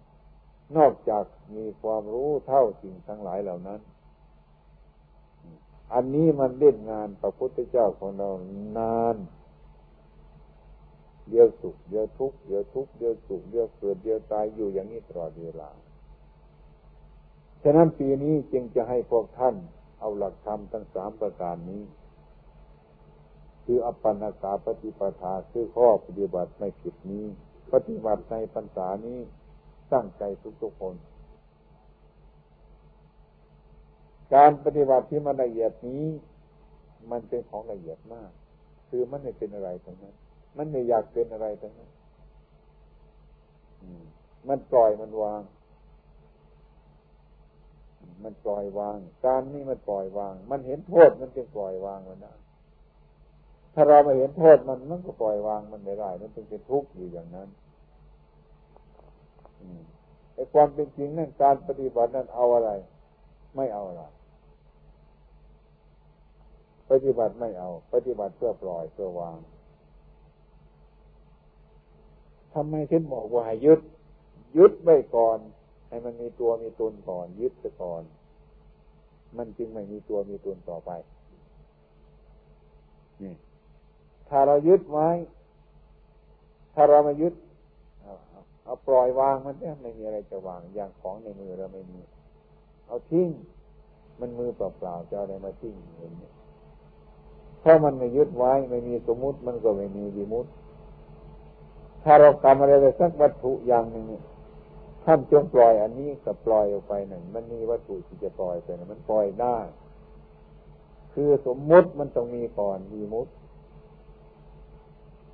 Speaker 2: นอกจากมีความรู้เท่าสิ่งทั้งหลายเหล่านั้น อันนี้มันเล่นงานพระพุทธเจ้าของเรานานเดียวสุขเดียวทุกข์เดียวทุกข์เดียวสุขเดียวเกิดเดียวตายอยู่อย่างนี้ตลอดเวลาะนั้นปีนี้จึงจะให้พวกท่านเอาหลักธรรมทั้งสามประการนี้ คืออัปปนากาปฏิปทาคือข้อปฏิบัติไม่ผิดนี้ ปฏิบัติในพรรษานี้ตั้งใจทุกๆคน การปฏิบัติที่มันละเอียดนี้ มันเป็นของละเอียดมาก คือมันไม่เป็นอะไรทั้งนั้น มันไม่อยากเป็นอะไรทั้งนั้นมันปล่อยมันวาง มันปล่อยวาง การนี้มันปล่อยวาง มันเห็นโทษมันจึงปล่อยวางมันได้ถ้าเราไม่เห็นโทษมันมันก็ปล่อยวางมันไม่ได้มันจึงเป็นทุกข์อยู่อย่างนั้นไอ้ความเป็นจริงนั่นการปฏิบัตินั้นเอาอะไร ไม่เอาอะไรปฏิบัติไม่เอา ปฏิบัติเพื่อปล่อยเพื่อวางทำไมถึงบอกว่ายึด ยึดไว้ก่อน ให้มันมีตัวมีตนก่อน ยึดไปก่อน มันจึงไม่มีตัวมีตนต่อไป นี่ ถ้าเรายึดไว้ ถ้าเรามายึดเอาปล่อยวางมันเนี่ยไม่มีอะไรจะวางอย่างของในมือเราไม่มี เอาทิ้งมันมือเปล่าๆจะอะไรมาทิ้งเห็นไหมถ้ามันไม่ยึดไว้ ไม่มีสมมุติมันก็ไม่มีวิมุติ ถ้าเราทำอะไรไปสักวัตถุอย่างหนึ่ง ท่านจงปล่อยอันนี้ก็ปล่อยออกไปหนึ่งมันมีวัตถุที่จะปล่อยไปนะมันปล่อยได้คือสมมุติมันต้องมีก่อนมีมุต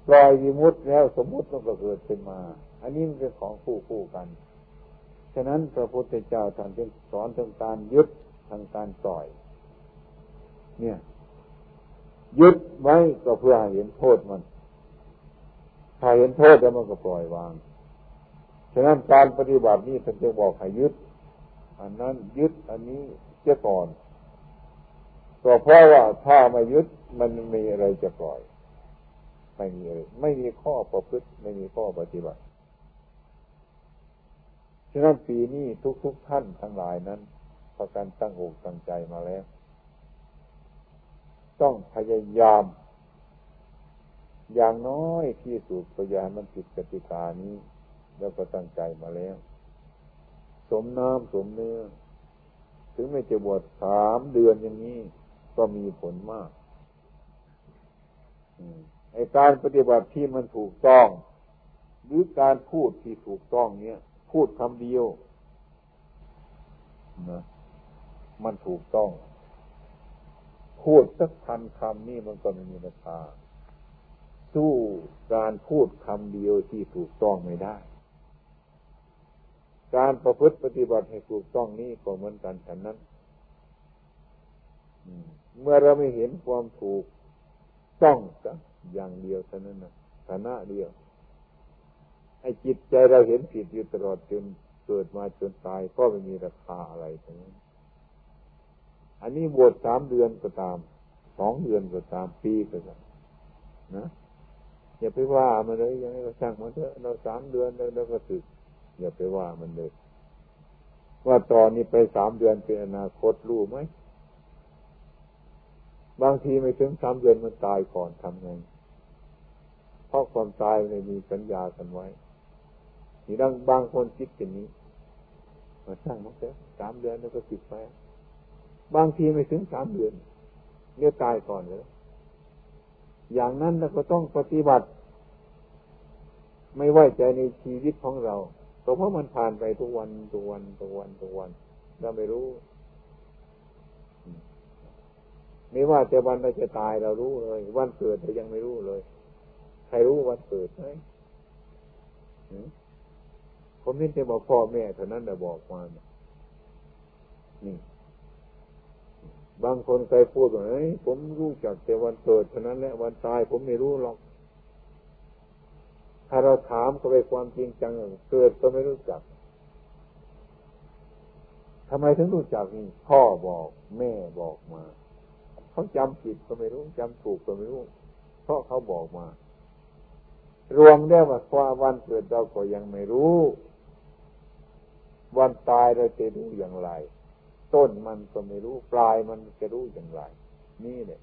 Speaker 2: ปล่อยมีมุตแล้วสมมุติมันก็เกิดขึ้นมา อันนี้มันเป็นของคู่คู่กันฉะนั้นพระพุทธเจ้าท่านจึงสอนทางการยึดทางการปล่อย เนี่ย ยึดไว้ก็เพื่อเห็นโทษมันถ้าเห็นโทษแล้วมันก็ปล่อยวาง ฉะนั้นการปฏิบัตินี้ท่านจะบอกให้ยึด อันนั้นยึดอันนี้เจ้าก่อนก็เพราะว่าถ้าไม่ยึดมันมีอะไรจะปล่อย ไม่มีอะไรไม่มีข้อประพฤติไม่มีข้อปฏิบัติฉะนั้นปีนี้ทุกๆทท่านทั้งหลายนั้นประกันตั้งอกตั้งใจมาแล้ว ต้องพยายาม อย่างน้อยที่สุดพยานมันผิดกติกานี้ แล้วก็ตั้งใจมาแล้ว สมน้ำสมเนื้อ ถึงไม่จะบวชสามเดือนอย่างนี้ ก็มีผลมากไอการปฏิบัติที่มันถูกต้อง หรือการพูดที่ถูกต้องเนี้ยพูดคำเดียวนะมันถูกต้อง พูดสักพันคำนี่มันก็ไม่มีราคาสู้การพูดคำเดียวที่ถูกต้องไม่ได้ การประพฤติปฏิบัติให้ถูกต้องนี้ก็เหมือนกันฉันนั้นเมื่อเราไม่เห็นความถูกต้องสักอย่างเดียวเท่านั้นนะฐานะเดียว ให้จิตใจเราเห็นผิดอยู่ตลอดจนเกิดมาจนตายก็ไม่มีราคาอะไรทั้งนั้น อันนี้บวชสามเดือนก็ตาม สองเดือนก็ตามปีก็ตามนะอย่าไปว่ามันเลยยังไงก็ช่างมันเถอะเราสามเดือนแล้วก็สึก อย่าไปว่ามันเลย ว่าตอนนี้ไปสามเดือนเป็นอนาคตรู้ไหม บางทีไม่ถึงสามเดือนมันตายก่อนทำไง เพราะความตายไม่มีสัญญากันไว้นี่ดังบางคนคิดอย่างนี้มาช่างมันเถอะสามเดือนแล้วก็สิดไป บางทีไม่ถึงสามเดือนเนี่ยตายก่อนเลยอย่างนั้นเราก็ต้องปฏิบัติ ไม่ไว้ใจในชีวิตของเรา เพราะมันผ่านไปทุกวันทุกวันทุกวันทุกวันเราไม่รู้ไม่ว่าแต่วันเราจะตายเรารู้เลย วันเกิดเรายังไม่รู้เลย ใครรู้วันเกิดไหมผมนี่จะบอกพ่อแม่เท่านั้นแต่บอกมานี่ บางคนเคยพูดว่าเฮ้ยผมรู้จักแต่วันเกิดเท่านั้นแหละวันตายผมไม่รู้หรอก ถ้าเราถามเขาไปความจริงจังเกิดก็ไม่รู้จักทำไมถึงรู้จักนี่พ่อบอกแม่บอกมาเขาจำผิดก็ไม่รู้จำถูกก็ไม่รู้ เพราะเขาบอกมา รวมได้ว่าความวันเกิดเราก็ยังไม่รู้ วันตายเราจะรู้อย่างไร ต้นมันก็ไม่รู้ ปลายมันจะรู้อย่างไร นี่เนี่ย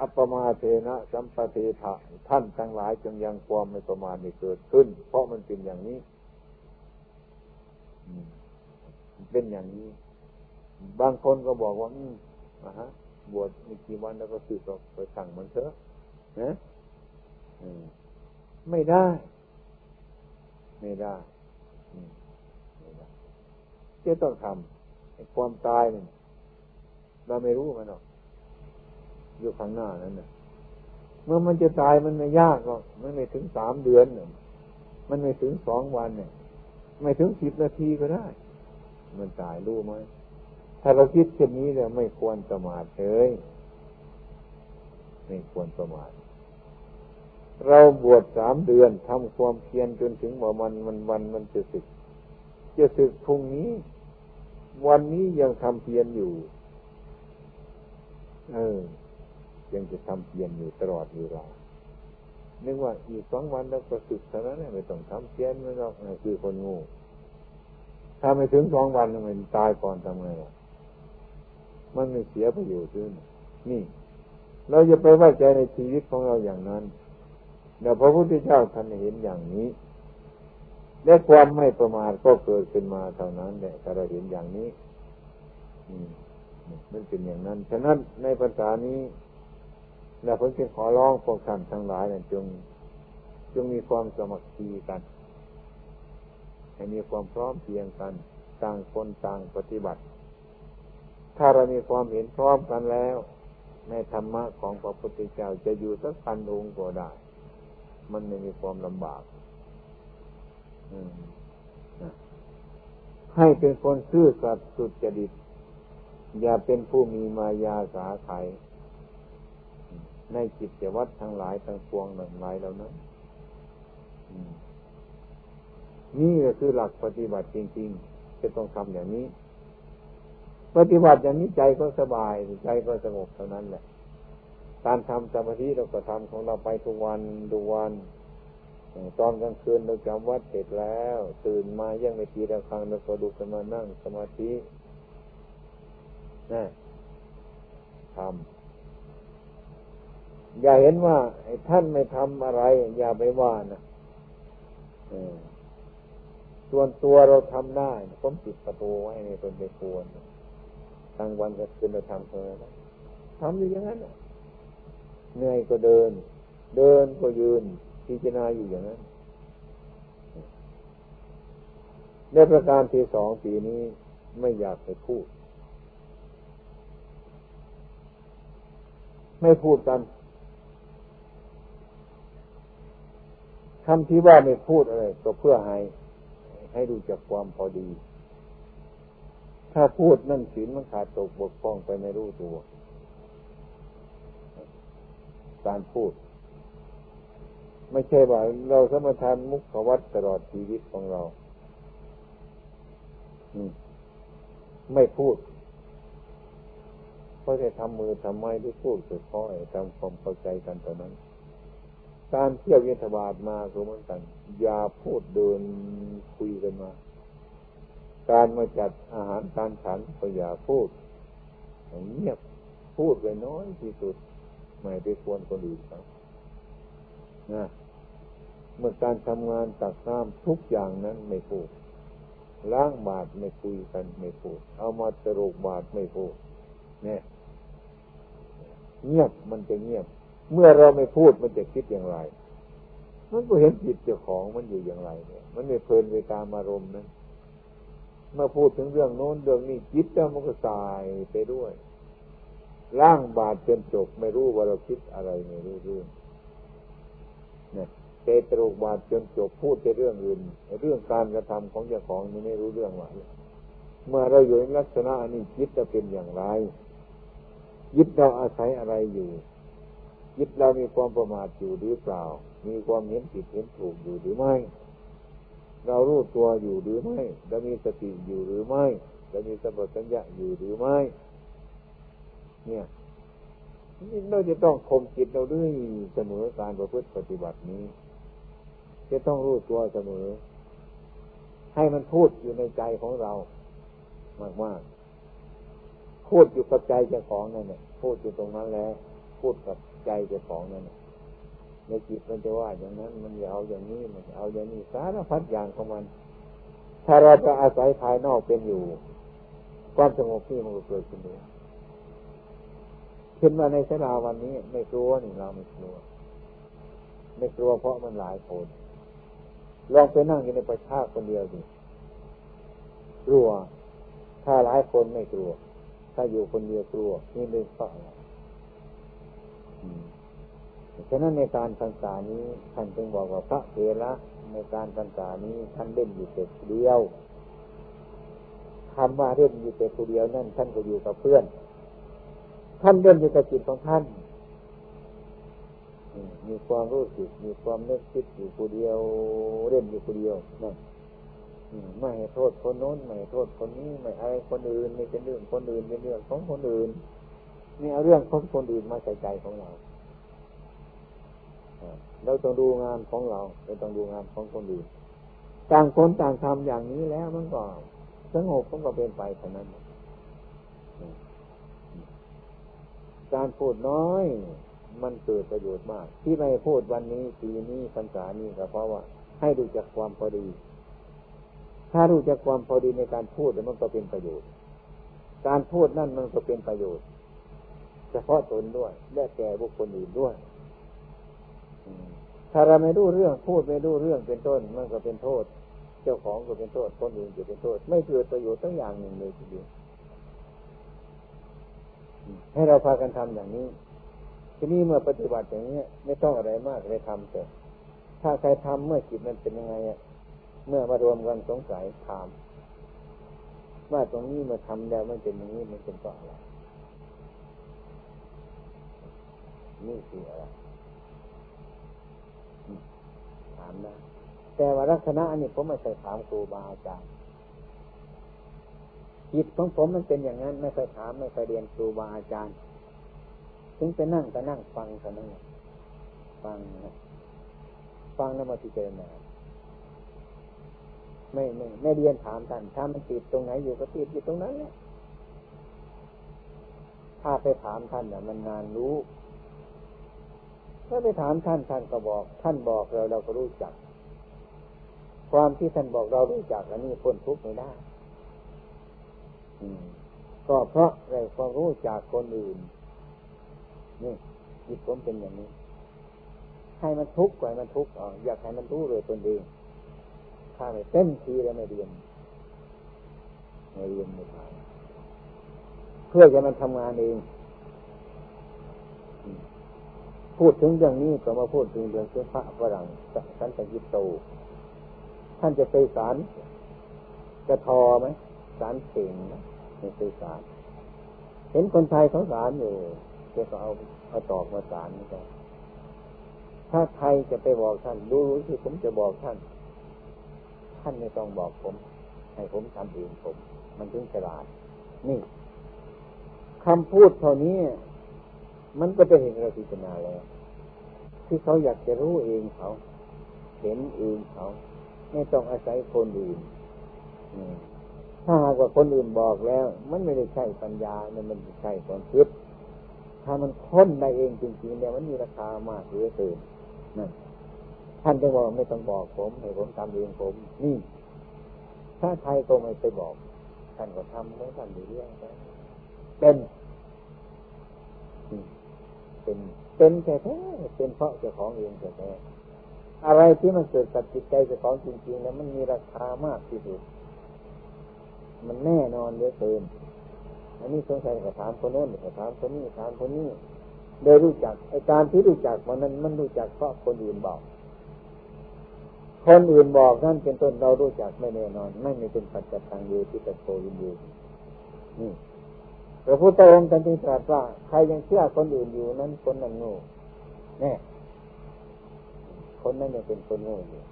Speaker 2: อัปมาเทนะสัมปเทถะท่านทั้งหลายจงยังความไม่ประมาณนี้เกิดขึ้น เพราะมันเป็นอย่างนี้เป็นอย่างนี้ บางคนก็บอกว่าอะฮะ บวชมีกี่วันแล้วก็สึกออกไปสั่งมันเถอะนะไม่ได้ ไม่ได้ไม่ได้จะต้องทำความตายเนี่ยเราไม่รู้มันหรอก อยู่ข้างหน้านั้นเนี่ยเมื่อมันจะตายมันไม่ยากหรอกมันไม่ถึงสามเดือนมันไม่ถึงสองวันเนี่ย ไม่ถึงสิบนาทีก็ได้ มันตายรู้ไหมถ้าเราคิดเช่นนี้เนี่ยไม่ควรประมาทเลยไม่ควรประมาทเราบวชสามเดือนทำความเพียรจนถึงว่ามันมันวันมันจะสึก จะสึกพรุ่งนี้ วันนี้ยังทำเพียรอยู่ เออ ยังจะทำเพียรอยู่ตลอดเวลานึกว่าอีกสองวันแล้วก็สึกเท่านั้นไม่ต้องทำเพียรไม่หรอกคือคนงูถ้าไม่ถึงสองวันมันตายก่อนทำไงล่ะมันไม่เสียประโยชน์ด้วยนี่ เราจะไปไว้ใจในชีวิตของเราอย่างนั้นเดี๋ยวพระพุทธเจ้าท่านเห็นอย่างนี้ และความไม่ประมาทก็เกิดขึ้นมาเท่านั้นแหละถ้าเราเห็นอย่างนี้มันเป็นอย่างนั้น ฉะนั้นในภาษานี้ เราเพิ่งขอร้องพวกท่านทั้งหลายนี่ยจง จงมีความสมัครคีกันให้มีความพร้อมเพียงกัน ต่างคนต่างปฏิบัติ ถ้าเรามีความเห็นพร้อมกันแล้ว ในธรรมะของพระพุทธเจ้าจะอยู่สักพันองค์ก็ได้ มันไม่มีความลำบากให้เป็นคนซื่อสัตย์สุจริต อย่าเป็นผู้มีมายาสาไถ ในจิตวัดทั้งหลายทั้งปวงหนึ่งหลายแล้วนั้นนี่ก็คือหลักปฏิบัติจริง ๆ จะต้องทำอย่างนี้ ปฏิบัติอย่างนี้ใจก็สบายใจก็สงบเท่านั้นแหละการทำสมาธิเราก็ทำของเราไปทุกวันทุกวันตอนกลางคืนเราจำวัดเสร็จแล้ว ตื่นมายังไม่ทีละคังเราก็ดูกันมานั่งสมาธินะทำ อย่าเห็นว่าท่านไม่ทำอะไร อย่าไปว่านะส่วนตัวเราทำได้ผมปิดประตูไว้ในตนไปควรทางวันก็คืนเราทำเท่านั้นทำอยู่อย่างนั้นเหนื่อยก็เดิน เดินก็ยืนพิจารณาอยู่อย่างนั้นในประการที่สองปีนี้ไม่อยากไปพูด ไม่พูดกัน คำที่ว่าไม่พูดอะไรก็เพื่อให้ให้ดูจากความพอดี ถ้าพูดนั่นศีลมันขาดตกบกพร่องไปไม่รู้ตัว การพูด ไม่ใช่ว่าเราสมทานมุขวัตตลอดชีวิตของเราไม่พูดเพราะจะทำมือทำไมที่พูดคือค่อยทำความเข้าใจกันตอนนั้น การเที่ยวเยนทบาทมาก็เหมือนกัน อย่าพูดเดินคุยกันมา การมาจัดอาหารการฉันก็อย่าพูดเงียบพูดไปน้อยที่สุด ไม่ไปควรคนอื่นครับนะเมื่อการทำงานตักน้ำทุกอย่างนั้นไม่พูดล้างบาทไม่คุยกันไม่พูด เอามาตรกบาทไม่พูดเนี่ยเงียบมันจะเงียบ เมื่อเราไม่พูดมันจะคิดอย่างไร มันก็เห็นจิตเจ้าของมันอยู่อย่างไร เนี่ย มันไม่เพลินไปตามอารมณ์นั้นเมื่อพูดถึงเรื่องโน้นเรื่องนี้จิตแล้วมันก็สายไปด้วยร่างบาดจนจบไม่รู้ว่าเราคิดอะไรไม่รู้เรื่องเนี่ยเตตรุบาดจนจบพูดแต่เรื่องอื่นเรื่องการกระทำของเจ้าของนี่ไม่รู้เรื่องว่าเมื่อเราอยู่ในลักษณะนี้จิตจะเป็นอย่างไรยึดเราอาศัยอะไรอยู่ ยึดเรามีความประมาทอยู่หรือเปล่า มีความเห็นผิดเห็นถูกอยู่หรือไม่ เรารู้ตัวอยู่หรือไม่เรามีสติอยู่หรือไม่เรามีสัมปชัญญะอยู่หรือไม่ เนี่ยเราจะต้องคมจิตเราด้วยเสมอการประพฤติปฏิบัตินี้ จะต้องรู้ตัวเสมอ ให้มันพูดอยู่ในใจของเรา มากๆพูดอยู่กับใจเจ้าของนั่นแหละพูดอยู่ตรงนั้นแล้ว พูดกับ ใจเจ้าของนั่นในจิตมันจะว่าอย่างนั้น มันจะเอาอย่างนี้มันจะเอาอย่างนี้สารพัดอย่างของมัน ถ้าเราจะอาศัยภายนอกเป็นอยู่ ความสงบที่มันก็เกิดขึ้นเองขึ้นมาในสลาวันนี้ ไม่กลัวนี่เราไม่กลัว ไม่กลัวเพราะมันหลายคนลองไปนั่งอยู่ในประชาคนเดียวสิกลัว ถ้าหลายคนไม่กลัว ถ้าอยู่คนเดียวกลัว นี่เป็นเพราะอะไร ฉะนั้นในการพรรษานี้ท่านจึงบอกว่าพระเถระในการพรรษานี้ท่านเล่นอยู่แต่เดียวคำว่าเล่นอยู่แต่คนเดียวนั่นท่านก็อยู่กับเพื่อน ท่านเล่นอยู่กับจิตของท่านมีความรู้สึกมีความนึกคิดอยู่คนเดียว เล่นอยู่คนเดียวนั่นไม่โทษคนโน้นไม่โทษคนนี้ไม่อะไรคนอื่นไม่เป็นเรื่องคนอื่นเป็นเรื่องของคนอื่น นี่เอาเรื่องของคนอื่นมาใส่ใจของเราเราต้องดูงานของเราเราต้องดูงานของคนอื่นต่างคนต่างทำอย่างนี้แล้วมันก็สงบมันก็เป็นไปเท่านั้นการพูดน้อย มันเกิดประโยชน์มาก ที่ไม่พูดวันนี้ปีนี้พรรษานี้ก็เพราะว่า ให้ดูจากความพอดี ถ้ารู้จักความพอดีในการพูดมันก็เป็นประโยชน์ การพูดนั่นมันก็เป็นประโยชน์ เฉพาะตนด้วย และแก่บุคคลอื่นด้วยถ้าเราไม่รู้เรื่องพูดไม่รู้เรื่องเป็นต้น มันก็เป็นโทษ เจ้าของก็เป็นโทษคนอื่นก็เป็นโทษ ไม่เกิดประโยชน์ทั้งอย่างหนึ่งเลยทีเดียวให้เราพากันทำอย่างนี้ ทีนี้เมื่อปฏิบัติอย่างนี้ไม่ต้องอะไรมากเลยทำแต่ถ้าใครทำเมื่อจิตมันเป็นยังไงอะเมื่อมารวมกันสงสัยถามว่าตรงนี้มาทำแล้วมันเป็นอย่างนี้มันเป็นเพราะอะไร นี่คืออะไรถามได้แต่ว่าลักษณะอันนี้ผมไม่เคยถามครูบาอาจารย์จิตของผมมันเป็นอย่างนั้น ไม่เคยถามไม่เคยเรียนครูบาอาจารย์ ถึงไปนั่งก็นั่งฟังกันนั่งฟังนะฟังแล้วมาพิจารณาไม่ไม่ไม่เรียนถามท่านถ้ามันติดตรงไหนอยู่ก็ติดอยู่ตรงนั้นแหละถ้าไปถามท่านเนี่ยมันนานรู้ ถ้าไปถามท่านท่านก็บอก ท่านบอกเราเราก็รู้จัก ความที่ท่านบอกเรารู้จักอันนี้พ้นทุกข์ไม่ได้ก็เพราะไราความรู้จากคนอื่นนี่จิตผมเป็นอย่างนี้ ให้มันทุกข์กว่ามันทุกข์ออยากให้มันรู้เลยตนเองถ้าไม่เต็มทีแล้วไม่เรียนไม่เรียนไม่ทำเพื่อจะมันทำงานเอง พูดถึงเรื่องนี้ก็มาพูดถึงเรื่องเสื้อผ้าฝรั่งสันตยิโต ท่านจะไปสารกระทอไหมสารเข่งนะไม่ไปสารเห็นคนไทยเขาสารอยู่ก็เอาเอาตอกมาสารนี่ก็ถ้าไทยจะไปบอกท่านดูที่ผมจะบอกท่าน ท่านไม่ต้องบอกผม ให้ผมทำเองผม มันถึงฉลาด นี่คำพูดเท่านี้ มันก็จะเห็นเราพิจารณาแล้วที่เขาอยากจะรู้เองเขา เห็นเองเขา ไม่ต้องอาศัยคนอื่นถ้าหากว่าคนอื่นบอกแล้ว มันไม่ได้ใช่ปัญญาเนี่ยมันใช่ความคิด ถ้ามันค้นได้เองจริงๆเนี่ยมันมีราคามากเหลือเกินนั่นท่านจะบอกไม่ต้องบอกผมให้ผมทำเองผม นี่ถ้าใครก็ไม่ไปบอก ท่านก็ทำแล้วท่านเรื่อยๆเป็น เป็น เป็นแท้ๆเป็นเพราะเจ้าของเองแท้ๆอะไรที่มันเกิดกับจิตใจเจ้าของจริงๆ แล้วมันมีราคามากที่สุด มันแน่นอนเยอะเกินอันนี้สงสัยก็ถามคนโน้นก็ถามคนนี้ถามคนนี้โดยรู้จักไอการที่รู้จักมันนั้นมันรู้จักเพราะคนอื่นบอก คนอื่นบอกนั่นเป็นต้นเรารู้จักไม่แน่นอน ไม่มีเป็นปัจจัยทางเยที่ตะโกยินยูนี่ พระพุทธองค์จึงตรัสว่า ใครยังเชื่อคนอื่นอยู่นั้นคนนั้นโง่แน่คนนั้นยังเป็นคนโง่อยู่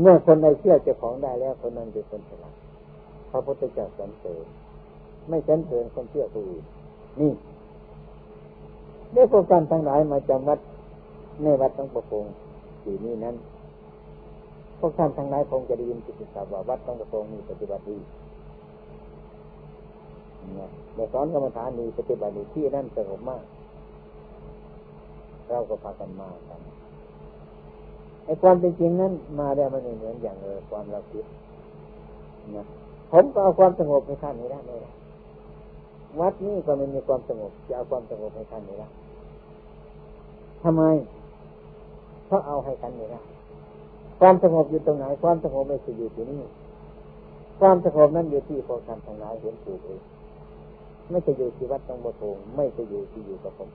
Speaker 2: เมื่อคนใดเชื่อเจ้าของได้แล้วคนนั้นเป็นคนฉลาดพระพุทธเจ้าสรรเสริญไม่เฉนเถินคนเชื่อผู้อื่นนี่ได้พวกกันทั้งหลายมาจำวัดในวัดต้องประพงอยู่นี่นั้นพวกท่านทั้งหลายคงจะได้ยินกิจกรรมว่าวัดต้องประพงมีปฏิบัติดี เนี่ยสอนกรรมฐานดีปฏิบัติดีที่นั่นสงบมาก เราก็พากันมากันไอ้ความเป็นจริงนั้น มาได้มันเหมือนอย่างเออความเราคิดนะผมก็เอาความสงบในท่านนี้ได้ไหมล่ะวัดนี้ก็ไม่มีความสงบจะเอาความสงบให้ท่านไม่ได้ทำไมเพราะเอาให้ท่านไม่ได้ความสงบอยู่ตรงไหน ความสงบไม่ใช่อยู่ที่นี่ความสงบนั้นอยู่ที่พอท่านทั้งหลายเห็นถูกเอง ไม่ใช่อยู่ที่วัดต้องบพงไม่ใช่อยู่ที่อยู่กับผม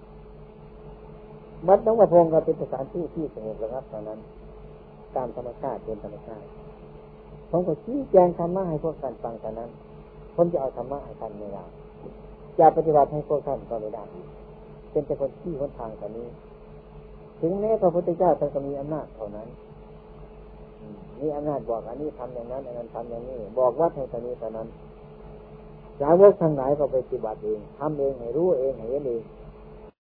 Speaker 2: วัดต้องบพงก็เป็นสถานที่ที่สงบระงับเท่านั้น ตามธรรมชาติเป็นธรรมชาติผมก็ชี้แจงธรรมะให้พวกท่านฟังเท่านั้นผมจะเอาธรรมะให้ท่านไม่ได้จะปฏิบัติให้พวกท่านก็ไม่ได้เป็นแต่คนที่คนทางกันนี้ ถึงแม้พระพุทธเจ้าท่านก็มีอำนาจเท่านั้นมีอำนาจบอกอันนี้ทำอย่างนั้นอันนั้นทำอย่างนี้ บอกวัดให้ท่านี้เท่านั้น สาวกทั้งหลายก็ไปปฏิบัติเองทำเองให้รู้เองให้เห็นเอง